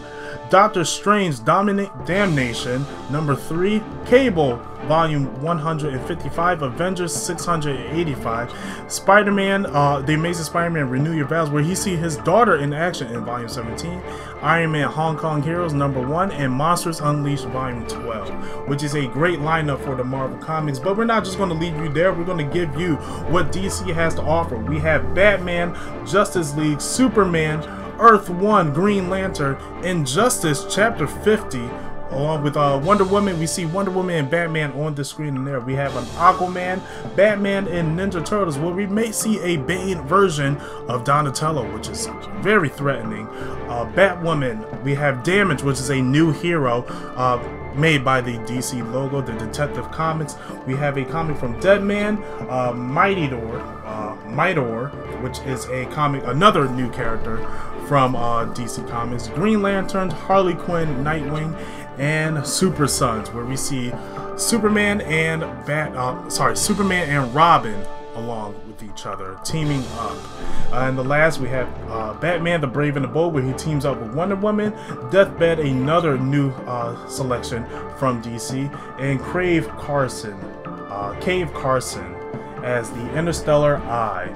Doctor Strange Dominate Damnation, number 3, Cable, volume 155, Avengers 685, Spider Man, uh, The Amazing Spider Man Renew Your Vows, where he see his daughter in action in volume 17, Iron Man Hong Kong Heroes, number 1, and Monsters Unleashed, volume 12, which is a great lineup for the Marvel Comics. But we're not just going to leave you there, we're going to give you what DC has to offer. We have Batman, Justice League, Superman, Earth 1, Green Lantern, Injustice Chapter 50, along with uh, Wonder Woman, we see Wonder Woman and Batman on the screen. And there we have an Aquaman, Batman, and Ninja Turtles. Where we may see a Bane version of Donatello, which is very threatening. Uh, Batwoman, we have Damage, which is a new hero. Uh, made by the DC logo, the Detective Comics. We have a comic from Deadman, uh, Mighty Door, uh, Midor, which is a comic, another new character from uh, DC Comics. Green Lantern, Harley Quinn, Nightwing, and Super Sons, where we see Superman and Bat, uh, sorry, Superman and Robin along with each other, teaming up. Uh, and the last, we have uh, Batman the Brave and the Bold, where he teams up with Wonder Woman, Deathbed, another new uh, selection from DC, and Crave Carson, uh, Cave Carson, as the Interstellar Eye.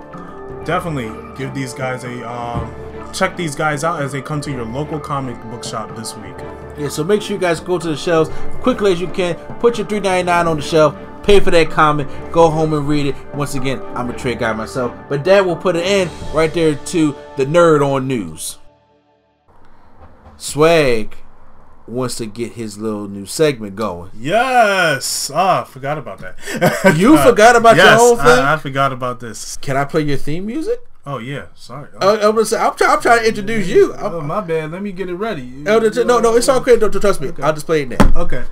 Definitely give these guys a um, check these guys out as they come to your local comic book shop this week. Yeah, so make sure you guys go to the shelves quickly as you can. Put your three ninety nine on the shelf. Pay for that comic. Go home and read it. Once again, I'm a trade guy myself, but that will put an end right there to the nerd on news. Swag wants to get his little new segment going. Yes. Ah, I forgot about that. You <laughs> forgot about your whole thing? I, I forgot about this. Can I play your theme music? Oh yeah, sorry. Uh, I'm, I'm, try, I'm trying to introduce you. I'm, oh my bad. Let me get it ready. Oh, no, no, it's all great. Don't, trust me. I'll just play it now. Okay.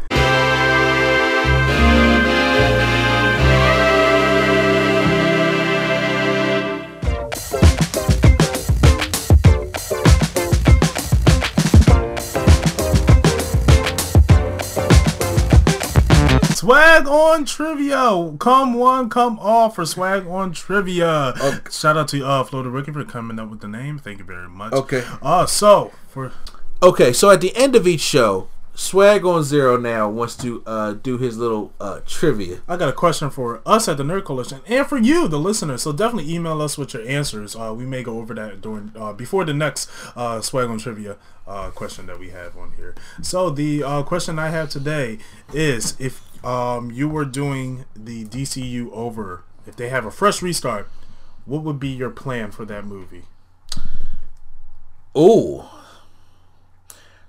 Swag on trivia. Come one, come all for swag on trivia. Shout out to uh Florida Rookie for coming up with the name. Thank you very much. Okay. Uh so for Okay, so at the end of each show, Swag on Zero now wants to uh, do his little uh, trivia. I got a question for us at the Nerd Coalition and for you, the listener. So definitely email us with your answers. Uh, we may go over that during uh, before the next uh, Swag on Trivia uh, question that we have on here. So the uh, question I have today is if um, you were doing the DCU over, if they have a fresh restart, what would be your plan for that movie? Oh,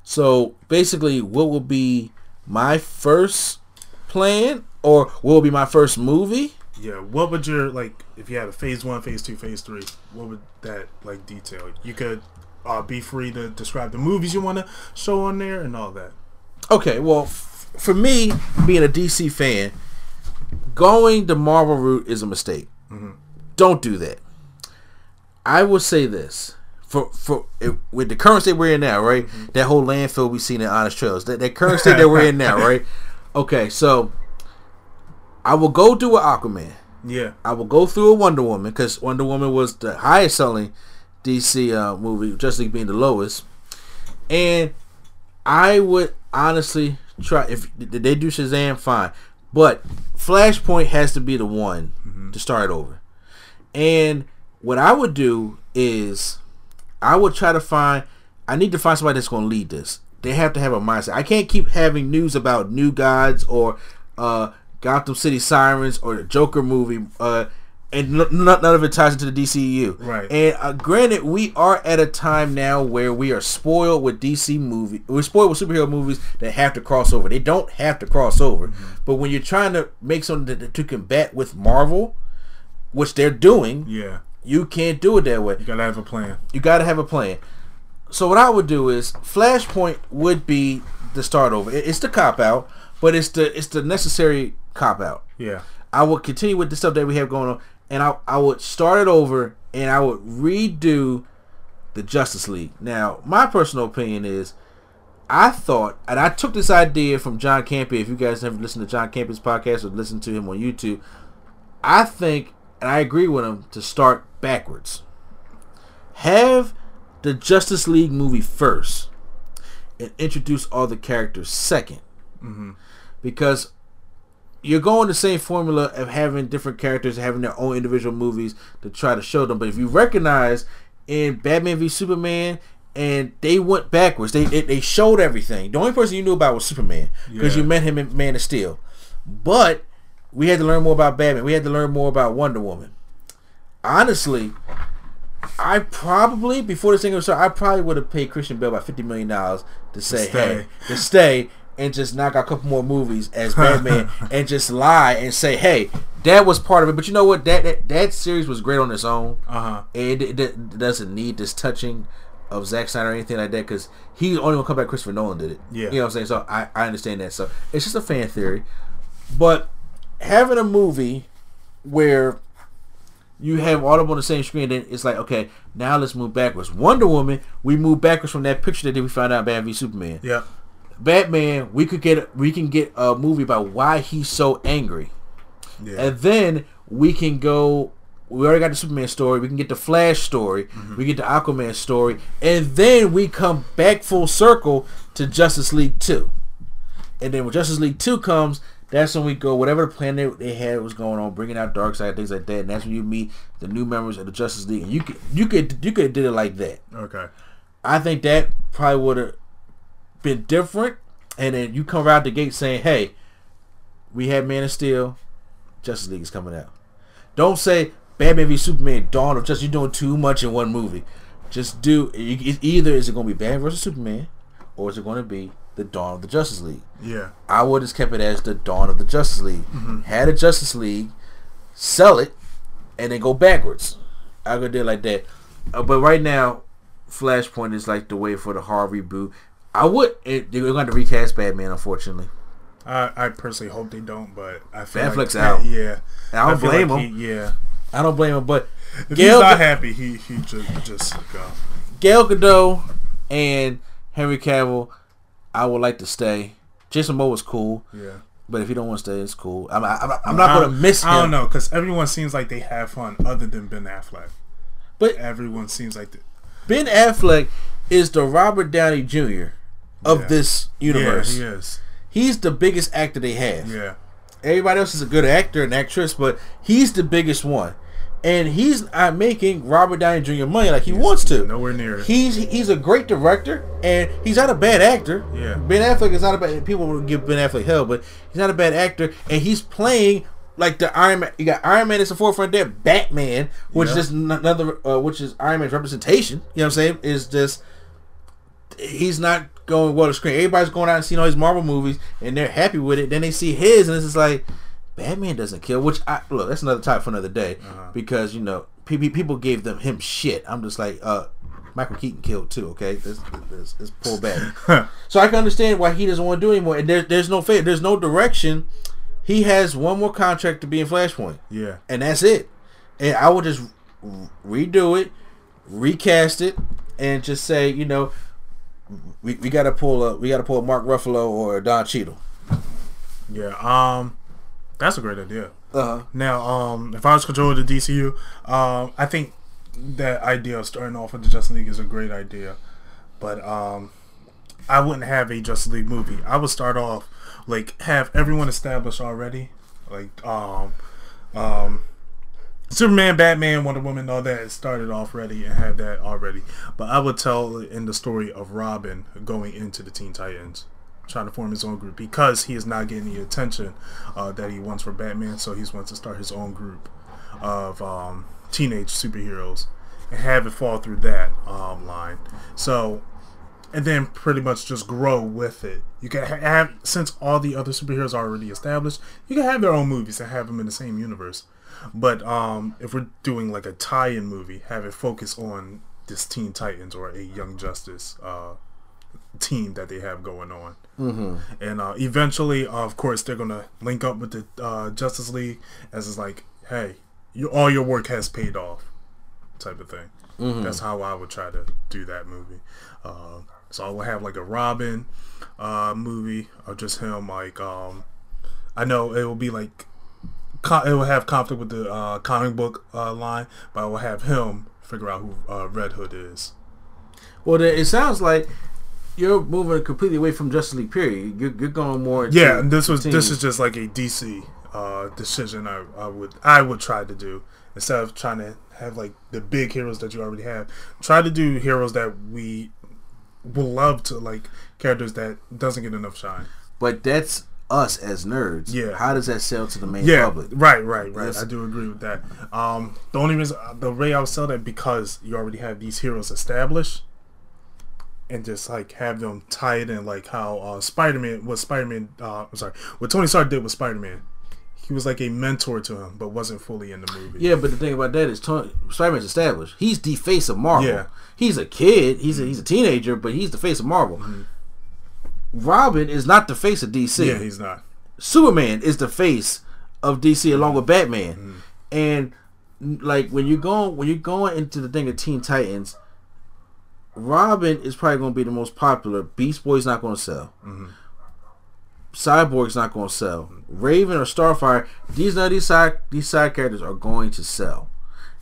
So basically, what will be my first plan, or what will be my first movie? Yeah, what would your like if you had a phase one, phase two, phase three? What would that like detail? You could uh, be free to describe the movies you want to show on there and all that. Okay, well, for me, being a DC fan, going the Marvel route is a mistake. Don't do that. I will say this. For, for it, with the current state we're in now, right? That whole landfill we've seen in Honest Trails, that, that current state that we're in now, <laughs> right? Okay, so I will go do an Aquaman. Yeah, I will go through a Wonder Woman because Wonder Woman was the highest selling DC uh, movie, Justice League being the lowest. And I would honestly try if did they do Shazam, fine, but Flashpoint has to be the one to start over. And what I would do is I would try to find. I need to find somebody that's going to lead this. They have to have a mindset. I can't keep having news about New Gods or uh, Gotham City Sirens or the Joker movie, uh, and n- none of it ties into the DCU. Right. And uh, granted, we are at a time now where we are spoiled with DC movie. We're spoiled with superhero movies that have to cross over. They don't have to cross over, but when you're trying to make something that, to combat with Marvel, which they're doing, yeah. you can't do it that way. You gotta have a plan. You got to have a plan. So what I would do is Flashpoint would be the start over. It's the cop out, but it's the it's the necessary cop out. Yeah. I would continue with the stuff that we have going on, and I I would start it over, and I would redo the Justice League. Now, my personal opinion is, I thought, and I took this idea from John Campea. If you guys never listened to John Campea's podcast or listen to him on YouTube, I think, and I agree with him, to start backwards. Have the Justice League movie first, and introduce all the characters 2nd mm-hmm. because you're going the same formula of having different characters having their own individual movies to try to show them. But if you recognize in Batman v Superman, and they went backwards, they they, they showed everything. The only person you knew about was Superman because Yeah. you met him in Man of Steel. But we had to learn more about Batman. We had to learn more about Wonder Woman. Honestly, I probably before this thing was started, I probably would have paid Christian Bale about fifty million dollars to say, stay. "Hey, to stay," and just knock out a couple more movies as <laughs> Batman and just lie and say, "Hey, that was part of it." But you know what? That that, that series was great on its own. Uh huh. It, it, doesn't need this touching of Zack Snyder or anything like that because he only gonna come back. Christopher Nolan did it. Yeah. you know what I'm saying. So I I understand that. So it's just a fan theory, but having a movie where you have all of them on the same screen, then it's like okay, now let's move backwards. Wonder Woman, we move backwards from that picture that we found out Batman v Superman. Yeah. Batman, we could get we can get a movie about why he's so angry, Yeah. and then we can go. We already got the Superman story. We can get the Flash story. Mm-hmm. We get the Aquaman story, and then we come back full circle to Justice League Two. And then when Justice League Two comes, that's when we go whatever the plan they, they had was going on, bringing out Darkseid things like that. And that's when you meet the new members of the Justice League, and you could you could you could did it like that. okay. I think that probably would have been different. And then you come out the gate saying, "Hey, we had Man of Steel, Justice League is coming out." Don't say Batman v Superman, Dawn of Justice. You're doing too much in one movie. Just do it- either is it going to be Batman versus Superman, or is it going to be the Dawn of the Justice League? Yeah. I would have kept it as the Dawn of the Justice League. Had a Justice League, sell it, and then go backwards. I could do it like that. Uh, but right now, Flashpoint is like the way for the hard reboot. I would. It, they're going to recast Batman, unfortunately. I, I personally hope they don't, but I feel Affleck's like, out. Yeah. I don't feel blame like him. He, yeah. I don't blame him. But If Gail, he's not happy, he he just just go. Gail Godot and Henry Cavill, I would like to stay. Jason Momoa was cool, Yeah. but if he don't want to stay, it's cool. I'm, I'm, I'm not going to miss him. I don't know because everyone seems like they have fun other than Ben Affleck. But Everyone seems like the, Ben Affleck is the Robert Downey Jr. of Yeah. this universe. Yeah, he is. He's the biggest actor they have. Yeah. Everybody else is a good actor and actress, but he's the biggest one. And he's not making Robert Downey Jr. money like he wants to. Nowhere near it. He's he's a great director and he's not a bad actor. Yeah. Ben Affleck is not a bad people will give Ben Affleck hell, but he's not a bad actor and he's playing like the Iron Man. You got Iron Man is the forefront there. Batman, which Yeah. is just another, uh, which is Iron Man's representation. You know what I'm saying? Is just he's not going well to screen. Everybody's going out and seeing all these Marvel movies and they're happy with it. Then they see his and it's just like Batman doesn't kill. Which I look, that's another topic for another day because you know people people gave them him shit. I'm just like uh. Michael Keaton killed too. Okay, let's, let's, let's pull back. so I can understand why he doesn't want to do anymore. And there's there's no there's no direction. He has one more contract to be in Flashpoint Yeah. and that's it. And I would just redo it, recast it, and just say, you know, we, we gotta pull a we gotta pull a Mark Ruffalo or a Don Cheadle. Yeah. Um, that's a great idea. Uh-huh. Now, um, if I was controlling the DCU, um, I think that idea of starting off with the Justice League is a great idea, but um, I wouldn't have a Justice League movie. I would start off like have everyone established already, like um, um, Superman, Batman, Wonder Woman, all that started off ready and had that already. But I would tell in the story of Robin going into the Teen Titans, trying to form his own group because he is not getting the attention uh, that he wants for Batman. So he's wants to start his own group of um, teenage superheroes and have it fall through that um, line. So and then pretty much just grow with it. You can have since all the other superheroes are already established, you can have their own movies and have them in the same universe. But um, if we're doing like a tie-in movie, have it focus on this Teen Titans or a Young Justice uh, team that they have going on. Mm-hmm. And uh, eventually, uh, of course, they're gonna link up with the uh, Justice League as it's like, hey, you, all your work has paid off, type of thing. That's how I would try to do that movie. Uh, so I would have like a Robin uh, movie of just him. Like, um, I know it will be like it will have conflict with the uh, comic book uh, line, but I will have him figure out who uh, Red Hood is. Well, then it sounds like you're moving completely away from Justice League. Period. You're, you're going more. Yeah, and this was this is just like a DC uh, decision I, I would I would try to do instead of trying to have like the big heroes that you already have. Try to do heroes that we will love to like characters that doesn't get enough shine. But that's us as nerds. Yeah. How does that sell to the main Yeah, public? right, right, right. Yes. I do agree with that. Um, the only reason the way I would sell that because you already have these heroes established. and just like have them tight and like how uh, Spider Man what Spider Man uh, I'm sorry what Tony Stark did with Spider Man. He was like a mentor to him, but wasn't fully in the movie. Yeah, but the thing about that is, Tony, Spider-Man's established. He's the face of Marvel. Yeah. He's a kid. He's a, he's a teenager, but he's the face of Marvel. Robin is not the face of DC. yeah, he's not. Superman is the face of DC along with Batman. Mm-hmm. And like when you're going when you're going into the thing of Teen Titans, Robin is probably going to be the most popular. Beast Boy's not going to sell. Mm-hmm. Cyborg's not going to sell. Raven or Starfire, these none of these side these side characters are going to sell.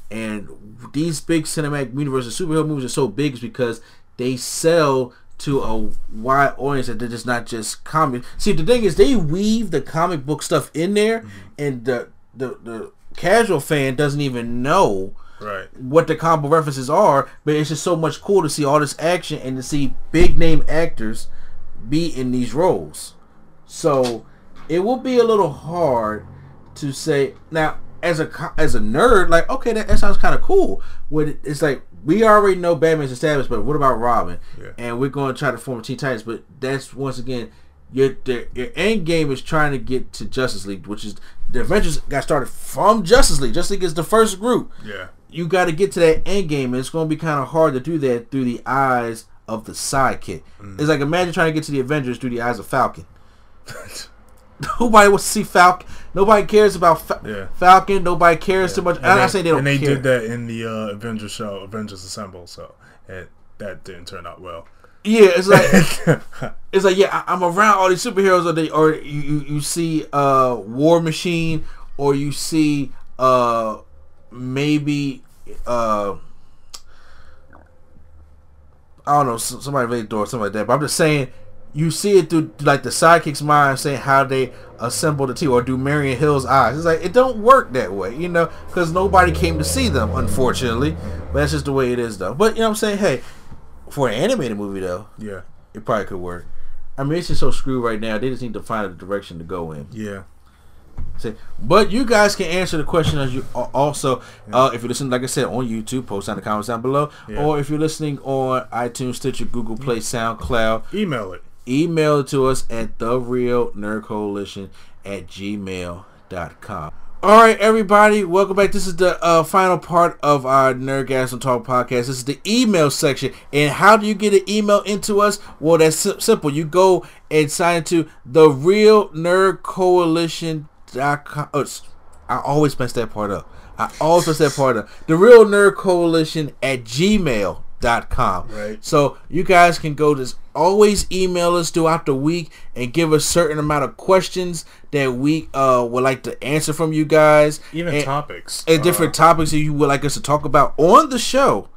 And these big cinematic universes, superhero movies are so big is because they sell to a wide audience that they're just not just comic. See, the thing is, they weave the comic book stuff in there, mm-hmm. and the the the casual fan doesn't even know Right. what the combo references are, but it's just so much cool to see all this action and to see big name actors be in these roles. So it will be a little hard to say now as a as a nerd, like okay, that, that sounds kind of cool. What it's like we already know Batman's established, but what about Robin? Yeah. And we're going to try to form Teen Titans, but that's once again your your end game is trying to get to Justice League, which is the Avengers got started from Justice League. Justice League is the first group Yeah. you got to get to that end game. And it's going to be kind of hard to do that through the eyes of the sidekick. Mm. It's like imagine trying to get to the Avengers through the eyes of Falcon. <laughs> Nobody wants to see Falcon. Nobody cares about Fa- Yeah. Falcon. Nobody cares too much. I'm not saying they don't and they care. did that in the uh, Avengers show, Avengers Assemble. So it, that didn't turn out well. Yeah, it's like <laughs> it's like yeah, I, I'm around all these superheroes, or they, or you, you see uh War Machine, or you see uh maybe uh I don't know somebody door or something like that. But I'm just saying you see it through like the sidekick's mind, saying how they assemble the team, or do Maria Hill's eyes. It's like it don't work that way, you know, because nobody came to see them, unfortunately. But that's just the way it is, though. But you know what I'm saying? Hey, for an animated movie though, Yeah. it probably could work. I mean, it's just so screwed right now. They just need to find a direction to go in. Yeah. Say, but you guys can answer the question as you al- also uh, if you're listening, like I said, on YouTube. Post down the comments down below, Yeah. or if you're listening on iTunes, Stitcher, Google Play, SoundCloud, Email it. Email it to us at the real nerd coalition at gmail.com all right everybody welcome back. This is the uh, final part of our nerdgasm talk podcast. This is the email section. And how do you get an email into us? Well that's sim- simple. You go and sign into the real nerd coalition.com oh, i always mess that part up. I always mess that part up. The real nerd coalition at gmail.com Right. so you guys can go to always email us throughout the week and give a certain amount of questions that we uh would like to answer from you guys. Even and, topics. and different topics that you would like us to talk about on the show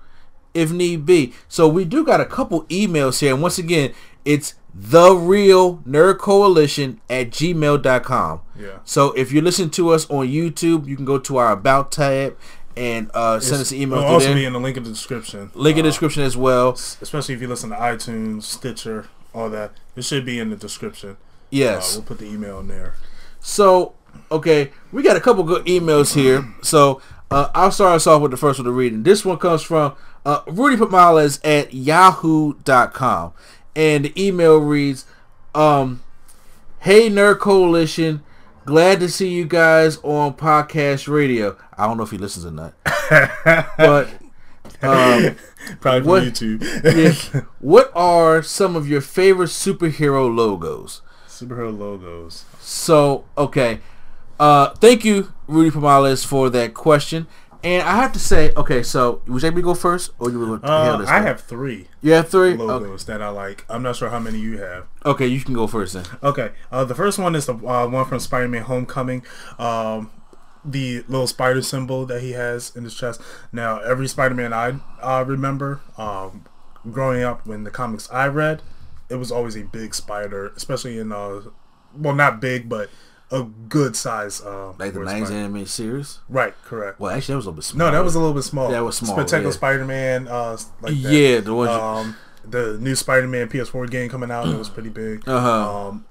if need be. So we do got a couple emails here and once again it's the real nerd coalition at gmail.com. Yeah. So if you listen to us on YouTube, you can go to our about tab and uh, send us an email It'll also there. be in the link in the description. Link in the Uh, description as well. especially if you listen to iTunes, Stitcher, all that. It should be in the description. Uh, Yes. we'll put the email in there. So, okay, we got a couple good emails here. So, uh, I'll start us off with the first one to read. And this one comes from uh, Rudy Pomales at yahoo.com. And the email reads, um, Hey, Nerd Coalition. Glad to see you guys on podcast radio. I don't know if he listens or not. <laughs> but, um, <laughs> Probably from What- YouTube. <laughs> yeah, what are some of your favorite superhero logos? Superhero logos. So, okay. Uh, thank you, Rudy Pomales, for that question. And I have to say, okay, so would you like me to go first, or you would Uh? I one? have three You have three. Okay. logos that I like. I'm not sure how many you have. okay, you can go first then. Okay, uh, the first one is the uh, one from Spider-Man: Homecoming. Um, the little spider symbol that he has in his chest. Now, every Spider-Man I uh, remember um, growing up when the comics I read, it was always a big spider, especially in uh, well, not big, but a good size. Uh, Like the for a 90s spider. series. Right, correct. Well, actually, that was a little bit small. No, that was a little bit small. That was small, Spectacular yeah. Spider-Man, uh, like that. Yeah, the one. Um, the new Spider-Man PS4 game coming out, it was pretty big. Uh-huh. Um,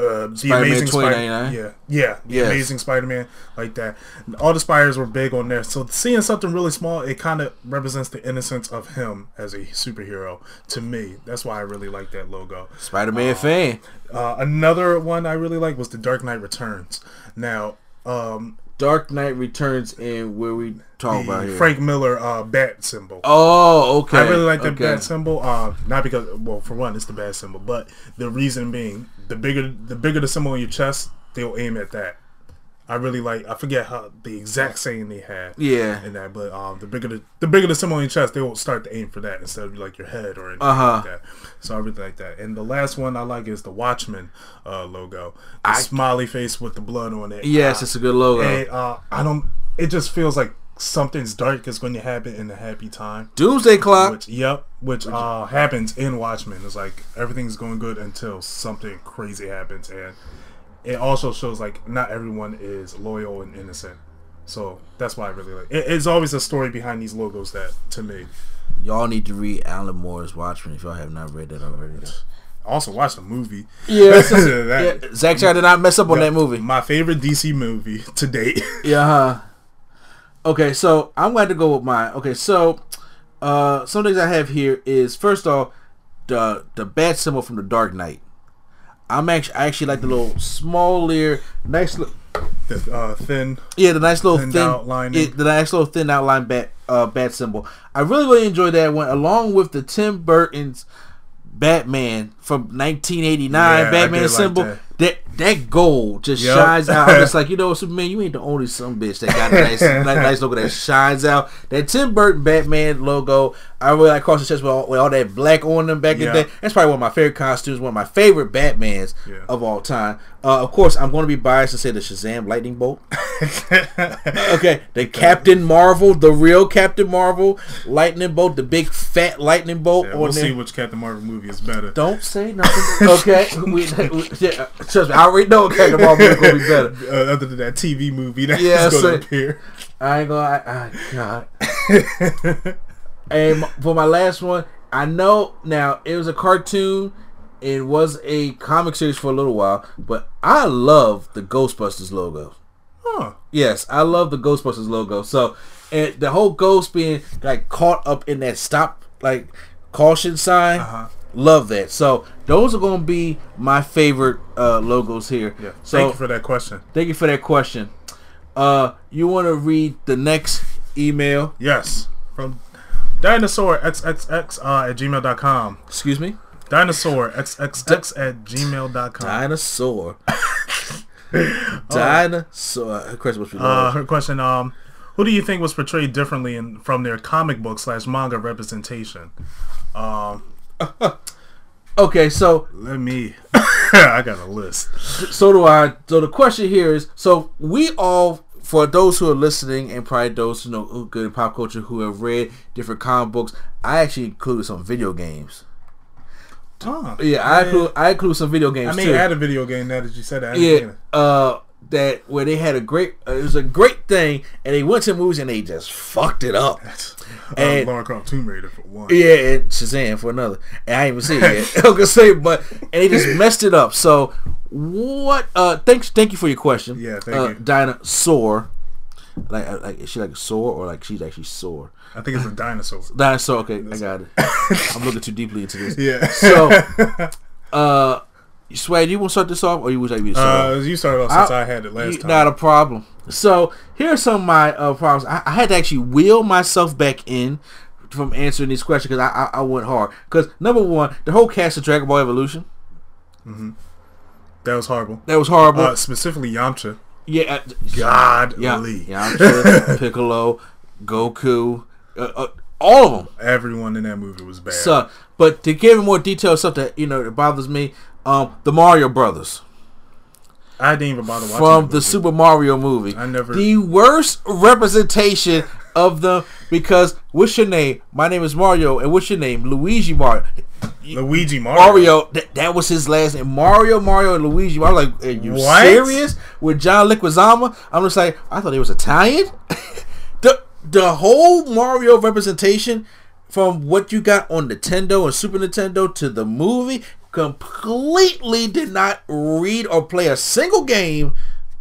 uh, the Spider-Man amazing Spider, 2099? yeah, yeah, the Yes. amazing Spider-Man, like that. All the spiders were big on there. So seeing something really small, it kind of represents the innocence of him as a superhero. To me, that's why I really like that logo. Spider Man fan. Uh, another one I really like was the Dark Knight Returns. Now, um, Dark Knight Returns and where we talk about here. Frank Miller uh, bat symbol. Oh, okay. I really like the okay. bat symbol. Uh, not because, well, for one, it's the bat symbol, but the reason being, the bigger the bigger the symbol on your chest, they'll aim at that. I really like. I forget how the exact saying they had. Yeah. In that, but um, the bigger the the bigger the symbol on your chest, they will start to aim for that instead of like your head or anything Uh-huh. like that. So I really like that. And the last one I like is the Watchmen uh, logo, the smiley face with the blood on it. Yes, Uh, it's a good logo. and uh, I don't. It just feels like something's dark is going to happen in a happy time. Doomsday Clock. Which yep, which uh happens in Watchmen. It's like everything's going good until something crazy happens, and it also shows like not everyone is loyal and innocent. So that's why I really like. It, it's always a story behind these logos that to me. Y'all need to read Alan Moore's Watchmen if y'all have not read that already. Also, watch the movie. Yeah, <laughs> That- yeah. Zack Snyder did not mess up on that movie. My favorite DC movie to date. <laughs> Yeah. huh. Okay, so I'm going to go with mine. Okay, so uh, some things I have here is first off the the bat symbol from the Dark Knight. I'm actually I actually like the little small layer, nice look. the uh, thin. Yeah, the nice little thin outlining. it- the nice little thin outline bat uh, bat symbol. I really really enjoyed that one, along with the Tim Burton's Batman from 1989 Yeah, Batman did like symbol. that. that that gold just Yup. shines out. I'm just <laughs> like you know, Superman, you ain't the only some bitch that got a nice nice, nice logo that shines out. That Tim Burton Batman logo, I really like cross the chest with all, with all that black on them back in Yeah. the day. That's probably one of my favorite costumes, one of my favorite Batmans Yeah. of all time. Uh, of course, I'm going to be biased and say the Shazam lightning bolt. <laughs> okay, the Captain Marvel, the real Captain Marvel lightning bolt, the big fat lightning bolt Yeah, we'll see which Captain Marvel movie is better. Don't say nothing. <laughs> Okay, we, we, yeah, trust me, I already know Captain Marvel is gonna be <laughs> better. Uh, other than that TV movie that's Yeah, going so- appear. I ain't gonna. I, I, God. <laughs> and for my last one, I know now it was a cartoon. It was a comic series for a little while, but I love the Ghostbusters logo. Huh. Yes, I love the Ghostbusters logo. So, and the whole ghost being like caught up in that stop, like caution sign. Uh-huh. Love that. So those are gonna be my favorite uh, logos here. Yeah. So Thank you for that question. thank you for that question. Uh, you want to read the next email? Yes. From dinosaur xxx uh, at gmail.com. Excuse me. Dinosaur xxx at gmail.com. Dinosaur. <laughs> <laughs> Dinosaur. Her question was uh, her question, um, who do you think was portrayed differently in, from their comic book slash manga representation? Um, <laughs> Okay, so let me. <laughs> I got a list. so do I. So the question here is: so we all, for those who are listening, and probably those who know who good in pop culture, who have read different comic books, I actually included some video games. Huh. Yeah, I include I include some video games I mean, too. I had a video game now that you said that. I yeah, uh, that where they had a great, uh, it was a great thing, and they went to movies and they just fucked it up. it. And- uh, Lara Croft Tomb Raider for one. Yeah, and Shazam for another. And I ain't even seen it yet. <laughs> <laughs> I'm gonna say, but and they just messed it up. So what? Uh, thanks, thank you for your question. Yeah, thank uh, you. Dinosaur, like, uh, like is she like a sore or like she's actually sore? I think it's a dinosaur. Dinosaur. Okay, I got it. I'm looking too deeply into this. <laughs> Yeah. So, uh, Swag, you want to start this off, or you would like me to start? Uh, off? you started off since I, I- had it last You- time. Not a problem. So here are some of my uh, problems. I, I had to actually wheel myself back in from answering these questions because I, I I went hard. Because number one, the whole cast of Dragon Ball Evolution that was horrible. that was horrible. Uh, specifically Yamcha. yeah, uh, Godly. yeah, Yamcha, <laughs> Piccolo, Goku, uh, uh, all of them. Everyone in that movie was bad. So, but to give more detail, stuff that you know that bothers me, um, the Mario Brothers. I didn't even bother watching from the. Super Mario movie. I never- The worst representation of them because what's your name? My name is Mario, and what's your name? Luigi Mario. Luigi Mario. Mario, that, that was his last name. Mario, Mario, and Luigi. I'm like, are you What? serious? With John Leguizamo? I'm just like, I thought he was Italian. <laughs> the the whole Mario representation from what you got on Nintendo and Super Nintendo to the movie, completely did not read or play a single game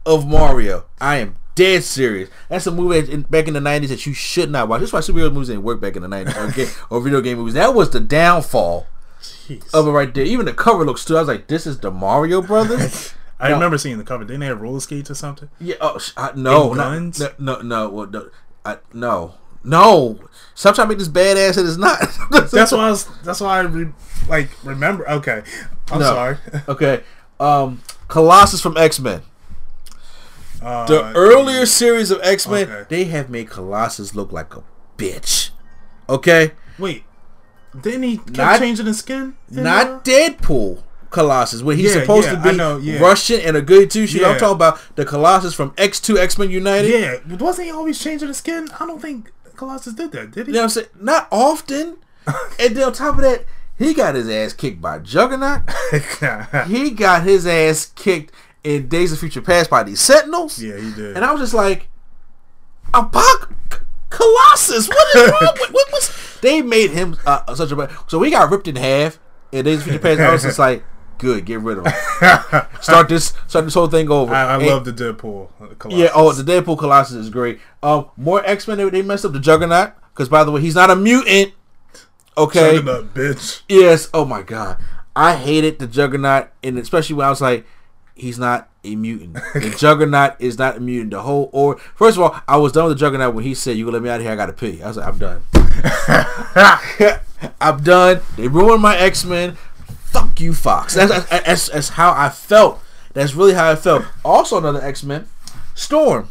of Mario. I am dead serious. That's a movie in, back in the nineties that you should not watch. That's why superhero movies didn't work back in the nineties or, ga- <laughs> or video game movies. That was the downfall Jeez. of it right there. Even the cover looks too. I was like, this is the Mario Brothers. <laughs> I no. remember seeing the cover. Didn't they have roller skates or something? yeah. Oh sh- I, no, not- no, no, no, well, no, I, no, no. Stop trying to make this badass. And It is not. <laughs> That's why I was. That's why I re, like remember. Okay, I'm No. sorry. <laughs> okay. Um, Colossus from X Men. Uh, The earlier series of X Men, Okay. they have made Colossus look like a bitch. Okay, Wait, didn't he kept Not- changing his skin? in not Deadpool Colossus, where he's Yeah, supposed yeah, to be know, yeah. Russian and a good two shoot. I'm Yeah. talking about the Colossus from X Two X Men United. Yeah, wasn't he always changing his skin? I don't think Colossus did that. Did he? You know what I'm saying? Not often. <laughs> and then on top of that, he got his ass kicked by Juggernaut. <laughs> he got his ass kicked in Days of Future Past by these Sentinels. yeah, he did. And I was just like, Apoc Colossus, what is wrong <laughs> with what was they made him uh, such a so he got ripped in half and Days of Future Past. I was just like, good, get rid of him. <laughs> start this start this whole thing over. I, I And- love the Deadpool. Colossus. yeah, oh, the Deadpool Colossus is great. Um, more X Men. They, they messed up the Juggernaut because, by the way, he's not a mutant. Okay. Juggernaut, bitch. Yes. Oh my god, I hated the Juggernaut, and especially when I was like, he's not a mutant. The <laughs> Juggernaut is not a mutant. The whole or first of all, I was done with the Juggernaut when he said, "You gonna let me out of here? I gotta pee." I was like, I'm done. <laughs> I'm done. They ruined my X Men. Fuck you, Fox. That's, that's, that's, how I felt. That's really how I felt. Also, another X Men, Storm,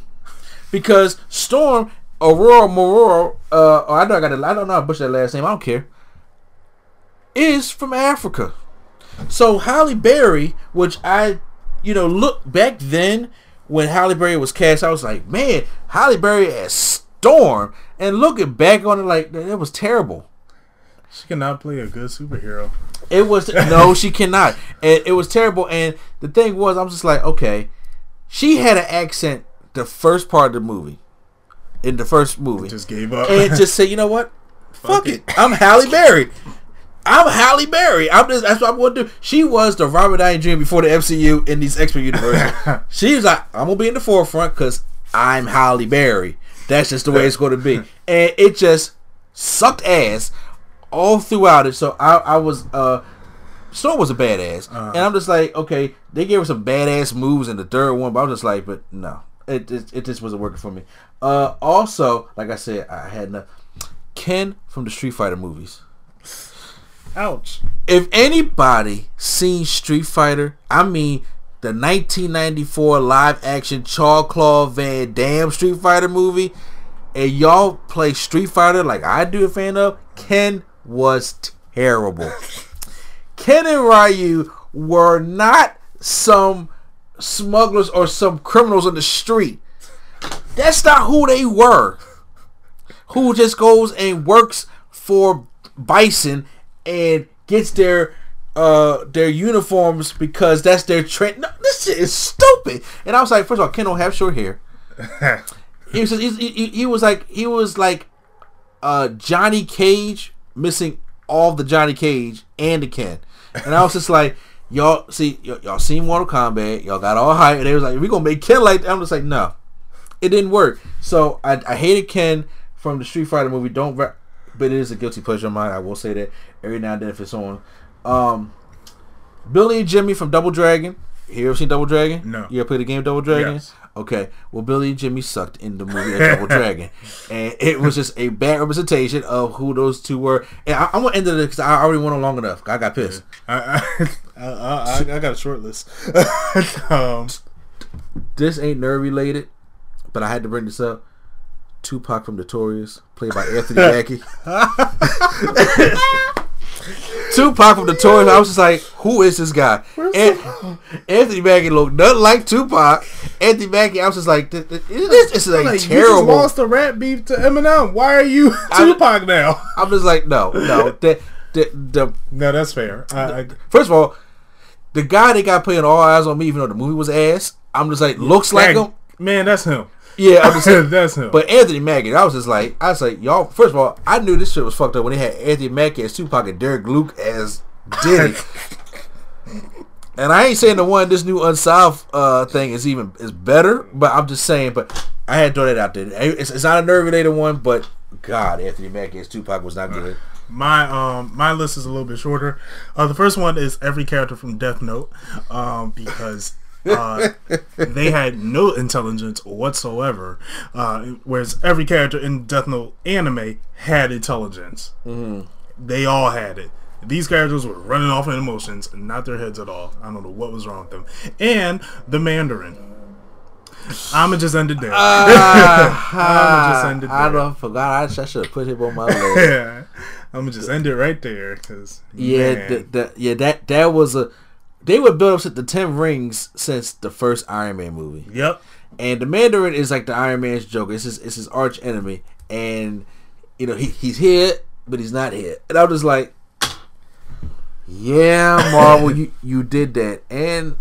because Storm, Aurora Mororo, uh, oh, I know I got, I don't know how to butcher that last name. I don't care. Is from Africa. So Halle Berry, which I, you know, look back then when Halle Berry was cast, I was like, man, Halle Berry as Storm, and looking back on it, like that was terrible. She cannot play a good superhero. It was no, she cannot, and it was terrible. And the thing was, I'm just like, okay, she had an accent the first part of the movie, in the first movie, Just gave up. and just say, <laughs> you know what, fuck, Fuck it. I'm Halle <laughs> Berry. I'm Halle Berry. I'm just that's what I'm going to do. She was the Robert Downey Jr. before the MCU in these X Men universes. <laughs> she was like, I'm gonna be in the forefront because I'm Halle Berry. That's just the way it's going to be, and it just sucked ass all throughout it. So I, I was uh. Storm was a badass, and I'm just like, okay, they gave us some badass moves in the third one, but I was just like, but no, it it, it just wasn't working for me. Uh, also, like I said, I had enough. Ken from the Street Fighter movies. Ouch. If anybody seen Street Fighter, I mean the 1994 live action Charles Claude Van Damme Street Fighter movie, and y'all play Street Fighter like I do a fan of, Ken was terrible. Ken and Ryu were not some smugglers or some criminals on the street. That's not who they were. Who just goes and works for Bison and gets their uh their uniforms because that's their trend. No, this shit is stupid. And I was like, first of all, Ken don't have short hair. <laughs> He was he, he, he was like he was like uh Johnny Cage missing all the Johnny Cage and the Ken. And I was just like, y'all see y- y'all seen Mortal Kombat, y'all got all hype, and they was like, we gonna make Ken like that. I'm just like, no. It didn't work. So I, I hated Ken from the Street Fighter movie. Don't re- but it is a guilty pleasure of mine. I will say that every now and then if it's on. Um Billy and Jimmy from Double Dragon. You ever seen Double Dragon? No. You ever played the game Double Dragon? Yes. Okay. Well, Billy and Jimmy sucked in the movie Double Dragon, <laughs> and it was just a bad representation of who those two were. And I, I'm gonna end it because I already went on long enough. I got pissed. I, <laughs> I, I, I, I got a short list. <laughs> um, This ain't nerd related, but I had to bring this up. Tupac from Notorious, played by Anthony Mackie. Tupac from Notorious. I was just like, who is this guy? An- Anthony Mackie looked nothing like Tupac. Anthony Mackie, I was just like, this, this, this is like, like, You just lost the rap beef to Eminem. Why are you <laughs> Tupac now? I'm just like, no, no. <laughs> The, the, the, No, that's fair. I, I, first of all, the guy that got playing All Eyes on Me, even though the movie was ass, I'm just like, looks like that- him. Man, that's him. Yeah, I'm just <laughs> saying. that's him. But Anthony Mackie, I was just like, I was like, y'all. First of all, I knew this shit was fucked up when they had Anthony Mackie as Tupac and Derek Luke as Diddy. <laughs> And I ain't saying the one this new unsolved uh, thing is even is better, but I'm just saying. But I had to throw that out there. It's, it's not a nerve related one, but God, Anthony Mackie's Tupac was not good. My um my list is a little bit shorter. Uh, the first one is every character from Death Note, um because uh, they had no intelligence whatsoever, uh, whereas every character in Death Note anime had intelligence. Mm-hmm. They all had it. These characters were running off in emotions, not their heads at all. I don't know what was wrong with them. And the Mandarin. I'ma just end it there. Uh, <laughs> I'ma just end it there. I don't forgot. I, I should have put him on my <laughs> list. yeah, I'ma just end it right there. Cause yeah, yeah that that was a. They were built up to the ten rings since the first Iron Man movie. Yep. And the Mandarin is like the Iron Man's Joker. It's his, it's his arch enemy, and you know he, he's here, but he's not here. And I was just like, yeah, Marvel, you <laughs> you did that, and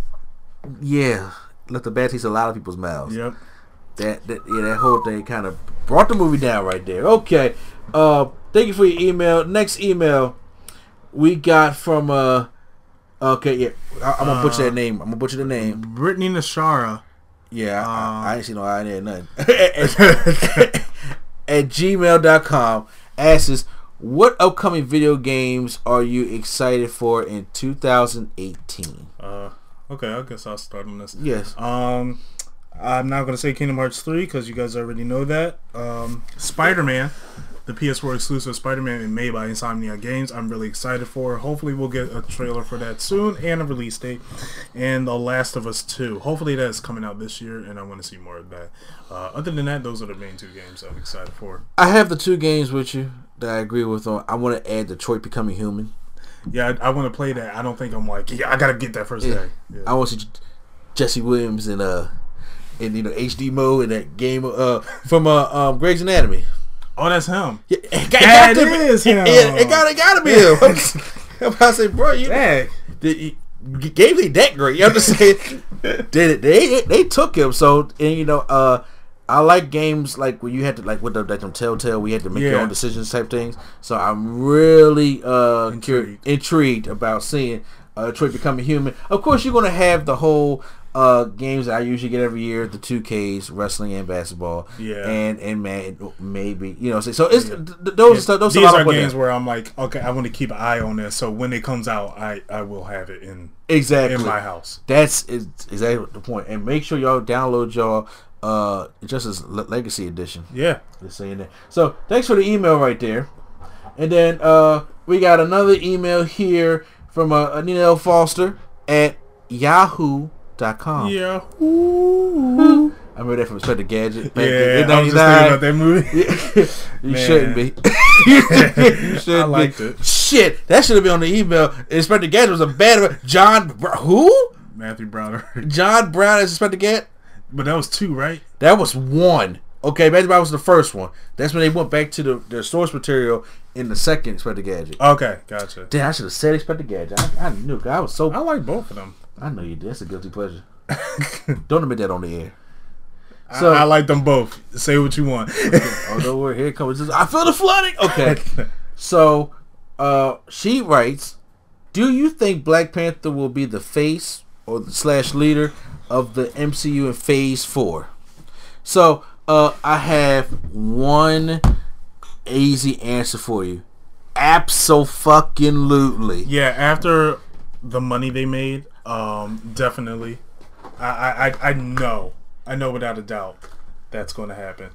yeah, left the bad taste a lot of people's mouths. Yep. That, that yeah, that whole thing kind of brought the movie down right there. Okay. Uh, thank you for your email. Next email we got from uh. Okay, yeah, I, am gonna butcher that uh, name. I'm gonna butcher the name. Brittany Nashara. Yeah, I, um, I, I ain't seen no I ain't nothing. <laughs> at <laughs> gmail.com asks what upcoming video games are you excited for in 2018? Uh, okay, I guess I'll start on this. Yes. Um, I'm not gonna say Kingdom Hearts 3 because you guys already know that. Um, Spider Man the PS4 exclusive Spider-Man made by Insomniac Games. I'm really excited for. Hopefully, we'll get a trailer for that soon and a release date. And The Last of Us 2. Hopefully, that's coming out this year, and I want to see more of that. Uh, other than that, those are the main two games I'm excited for. I have the two games with you that I agree with. On I want to add Detroit Becoming Human. Yeah, I, I want to play that. I don't think I'm like, yeah, I gotta get that first yeah. day. Yeah. I want to see Jesse Williams in uh in you know HD mode in that game uh from uh um Grey's Anatomy. Oh, that's him. Yeah, it got, that it got is him. It, it got it got to be him. I'm about to say, bro, you, Dang. you gave me that great. Just saying, <laughs> did it? They they took him. So and you know, uh, I like games like where you had to like with the like them Telltale, we had to make yeah. your own decisions type things. So I'm really uh intrigued, intrigued about seeing uh, Detroit becoming human. Of course, you're gonna have the whole uh, games that I usually get every year, the two Ks, wrestling and basketball. Yeah. And and man, maybe you know. So it's yeah. th- those yeah. those these are games where I'm like, okay, I want to keep an eye on this. So when it comes out, I I will have it in exactly in my house. That's exactly the point. And make sure y'all download y'all uh just as legacy edition. Yeah. Just saying that. So thanks for the email right there. And then uh we got another email here from uh, Anina L. Foster at Yahoo com. Yeah. Ooh. I remember that from Inspector Gadget. Back yeah, in I was just thinking about that movie. <laughs> you shouldn't be. <laughs> <laughs> you shouldn't I liked be. it. Shit, that should have been on the email. Inspector Gadget was a bad one. John. Who? Matthew Browner. John Brown as Inspector Gadget. But that was two, right? That was one. Okay, Matthew Brown was the first one. That's when they went back to the their source material in the second Inspector Gadget. Okay, gotcha. Damn, I should have said Inspector Gadget. I, I knew. I was so. I like both of them. I know you did. That's a guilty pleasure. <laughs> Don't admit that on the air. So I, I like them both. Say what you want. oh, don't worry. Here comes. I feel the flooding. Okay. so, uh, she writes, "Do you think Black Panther will be the face or the slash leader of the MCU in Phase Four? So, uh, I have one easy answer for you. Absolutely. Yeah. After the money they made, um, definitely. I, I, I know. I know without a doubt that's going to happen.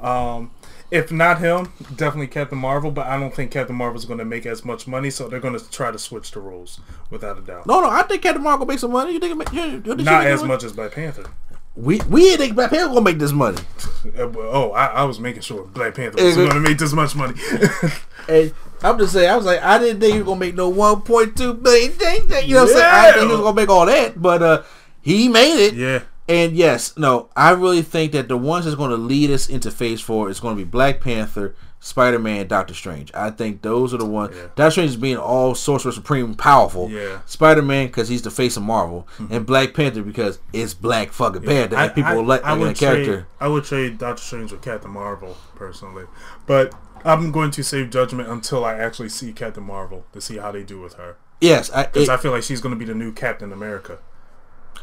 Um, if not him, definitely Captain Marvel, but I don't think Captain Marvel is going to make as much money, so they're going to try to switch the rules without a doubt. No, no, I think Captain Marvel will make some money. You think it make, you, you not as much as Black Panther? We we think Black Panther gonna make this money. <laughs> Uh, oh, I, I, was making sure Black Panther was gonna make this much money. <laughs> and I'm just saying, I was like, I didn't think he was gonna make no 1.2 billion. You know what I'm saying? I didn't think he was gonna make all that, but uh, he made it. Yeah. And yes, no, I really think that the ones that's going to lead us into Phase Four is going to be Black Panther, Spider Man, Doctor Strange. I think those are the ones. Yeah. Doctor Strange is being all Sorcerer Supreme powerful. Yeah. Spider Man because he's the face of Marvel, mm-hmm. and Black Panther because it's Black fucking yeah. that and people I, like I would character. I would trade Doctor Strange with Captain Marvel personally, but I'm going to save judgment until I actually see Captain Marvel to see how they do with her. Yes, because it- I feel like she's going to be the new Captain America.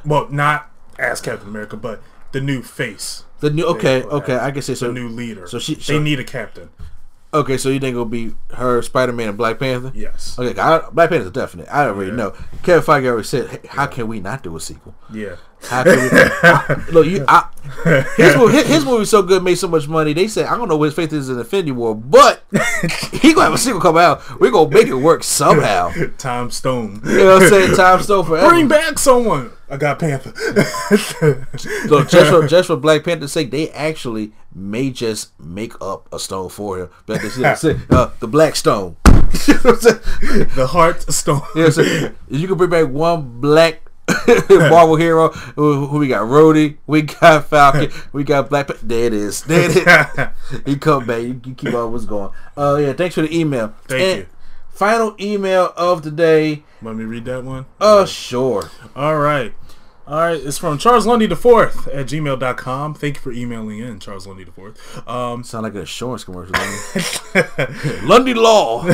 Well, not as Captain America, but the new face, the new okay, okay, I can say so. the new leader. so she- they need a captain. Okay, so you think it'll be her, Spider Man, and Black Panther? Yes. Okay, I, Black Panther's definite. I already Yeah. know. Kevin Feige already said, hey, "How can we not do a sequel? Yeah. How can we?" <laughs> I, look, you, I, his, movie, his, his movie so good, made so much money. They said, "I don't know what his faith is in Infinity War, but <laughs> he gonna have a sequel come out. We're gonna make it work somehow." <laughs> Tom Stone. You know what I'm saying? Time Stone forever. Bring back someone. I got Panther. <laughs> So just for just for Black Panther's sake, they actually may just make up a stone for him. Should <laughs> say, uh, the Black Stone. You know what I'm saying? the Heart Stone. Yeah, so you can bring back one black <laughs> Marvel hero. We got? Rhodey. We got Falcon. We got Black. Pa- there it is. There it is. he come back. You, you keep on what's going. Uh, yeah. Thanks for the email. Thank And you. Final email of the day. Let me read that one. Uh, sure. All right. All right. It's from Charles Lundy the fourth at gmail.com. Thank you for emailing in, Charles Lundy the fourth. Um, Sound like an insurance commercial. <laughs> Lundy Law. <laughs>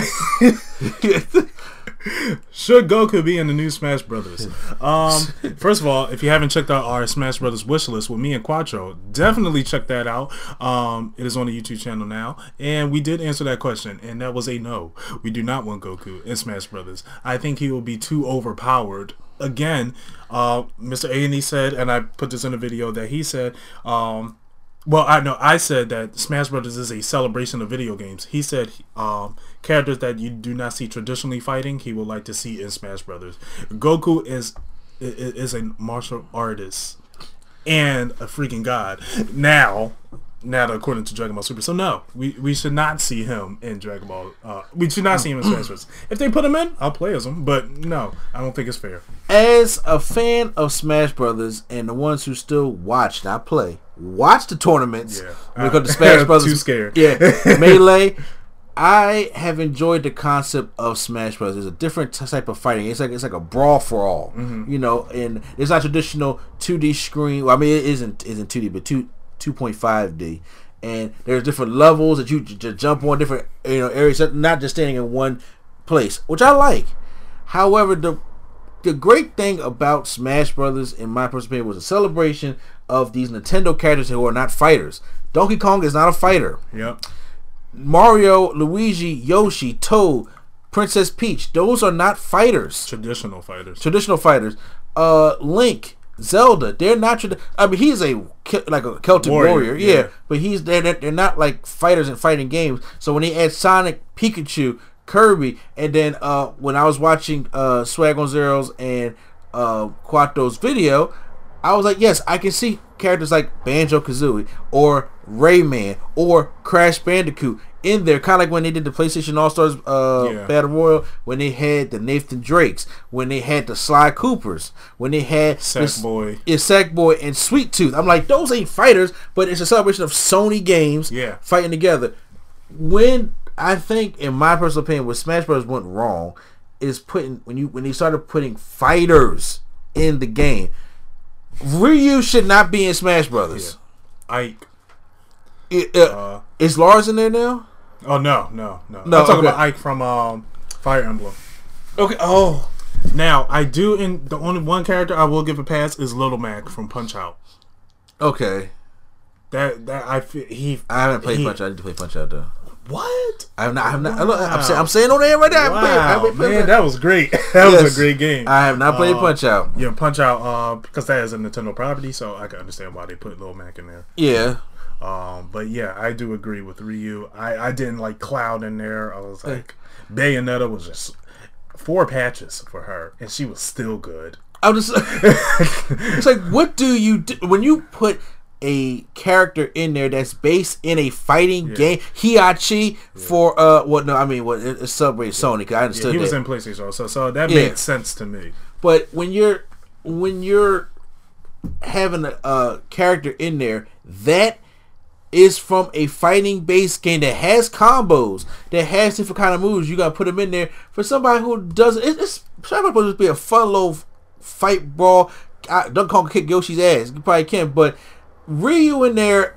Should Goku be in the new Smash Brothers? Um, first of all, if you haven't checked out our Smash Brothers wish list with me and Quattro, definitely check that out. Um, it is on the YouTube channel now, and we did answer that question, and that was a no. We do not want Goku in Smash Brothers. I think he will be too overpowered. Again, uh, Mr. A and E said, and I put this in a video that he said. Um, well, I know I said that Smash Brothers is a celebration of video games. He said um, characters that you do not see traditionally fighting, he would like to see in Smash Brothers. Goku is is a martial artist and a freaking god. Now, now according to Dragon Ball Super, so no, we, we should not see him in Dragon Ball. Uh, we should not see him in Smash Brothers. If they put him in, I'll play as him. But no, I don't think it's fair. As a fan of Smash Brothers and the ones who still watch, not play, watch the tournaments Yeah. when it comes to Smash <laughs> Too Brothers. scared. Yeah, <laughs> melee. I have enjoyed the concept of Smash Bros. It's a different type of fighting. It's like it's like a brawl for all, Mm-hmm. you know. And it's not traditional 2D screen. Well, I mean, it isn't isn't 2D, but two 2.5D. And there's different levels that you j- j- jump on different you know areas, not just standing in one place, which I like. However, the the great thing about Smash Brothers, in my personal opinion, was a celebration of these Nintendo characters who are not fighters. Donkey Kong is not a fighter. Yep. Mario, Luigi, Yoshi, Toad, Princess Peach, those are not fighters. Traditional fighters. Traditional fighters. Uh, Link, Zelda, they're not. I mean, he's a like a Celtic Warrior, warrior, yeah, yeah. But he's they're, they're they're not like fighters in fighting games. So when they add Sonic, Pikachu, Kirby, and then uh, when I was watching uh, Swag on Zeros and uh, Quato's video, I was like, yes, I can see characters like Banjo Kazooie or Rayman or Crash Bandicoot in there, kind of like when they did the PlayStation All Stars uh, Yeah. Battle Royale, when they had the Nathan Drakes, when they had the Sly Coopers, when they had Sackboy. is Sackboy and Sweet Tooth. I'm like, those ain't fighters, but it's a celebration of Sony games Yeah. fighting together. When I think, in my personal opinion, what Smash Bros. went wrong is putting when you when they started putting fighters in the game. Ryu should not be in Smash Brothers. Ike. It- uh, is Lars in there now? Oh no, no, no. No, I'm talking okay. about Ike from um, Fire Emblem. Okay. Oh, Now I do, in the only one character I will give a pass is Little Mac from Punch Out. okay. That that I feel he. I haven't played he- Punch Out. I need to play Punch Out though. What? I have not. I have not. Look, I'm, saying, I'm saying on there right now. I haven't I Wow, played man, Punch- that was great. <laughs> that was a great game. I have not played Uh, Punch Out. Yeah, Punch Out, uh, because that is a Nintendo property, so I can understand why they put Little Mac in there. Yeah. Um, but yeah, I do agree with Ryu. I, I didn't like Cloud in there. I was like, Bayonetta was just four patches for her, and she was still good. I'm just. <laughs> it's like, what do you do when you put a character in there that's based in a fighting game? Heihachi for uh, what? No, I mean, what? it- It's Subway Sony. 'cause I Yeah, understood he was that. in PlayStation, so so that Yeah. made sense to me. But when you're when you're having a, a character in there that is from a fighting based game that has combos, that has different kind of moves, you gotta put them in there for somebody who doesn't. It, it's trying to be a fun little fight brawl. I, Donkey Kong kick Yoshi's ass. You probably can't, but Ryu in there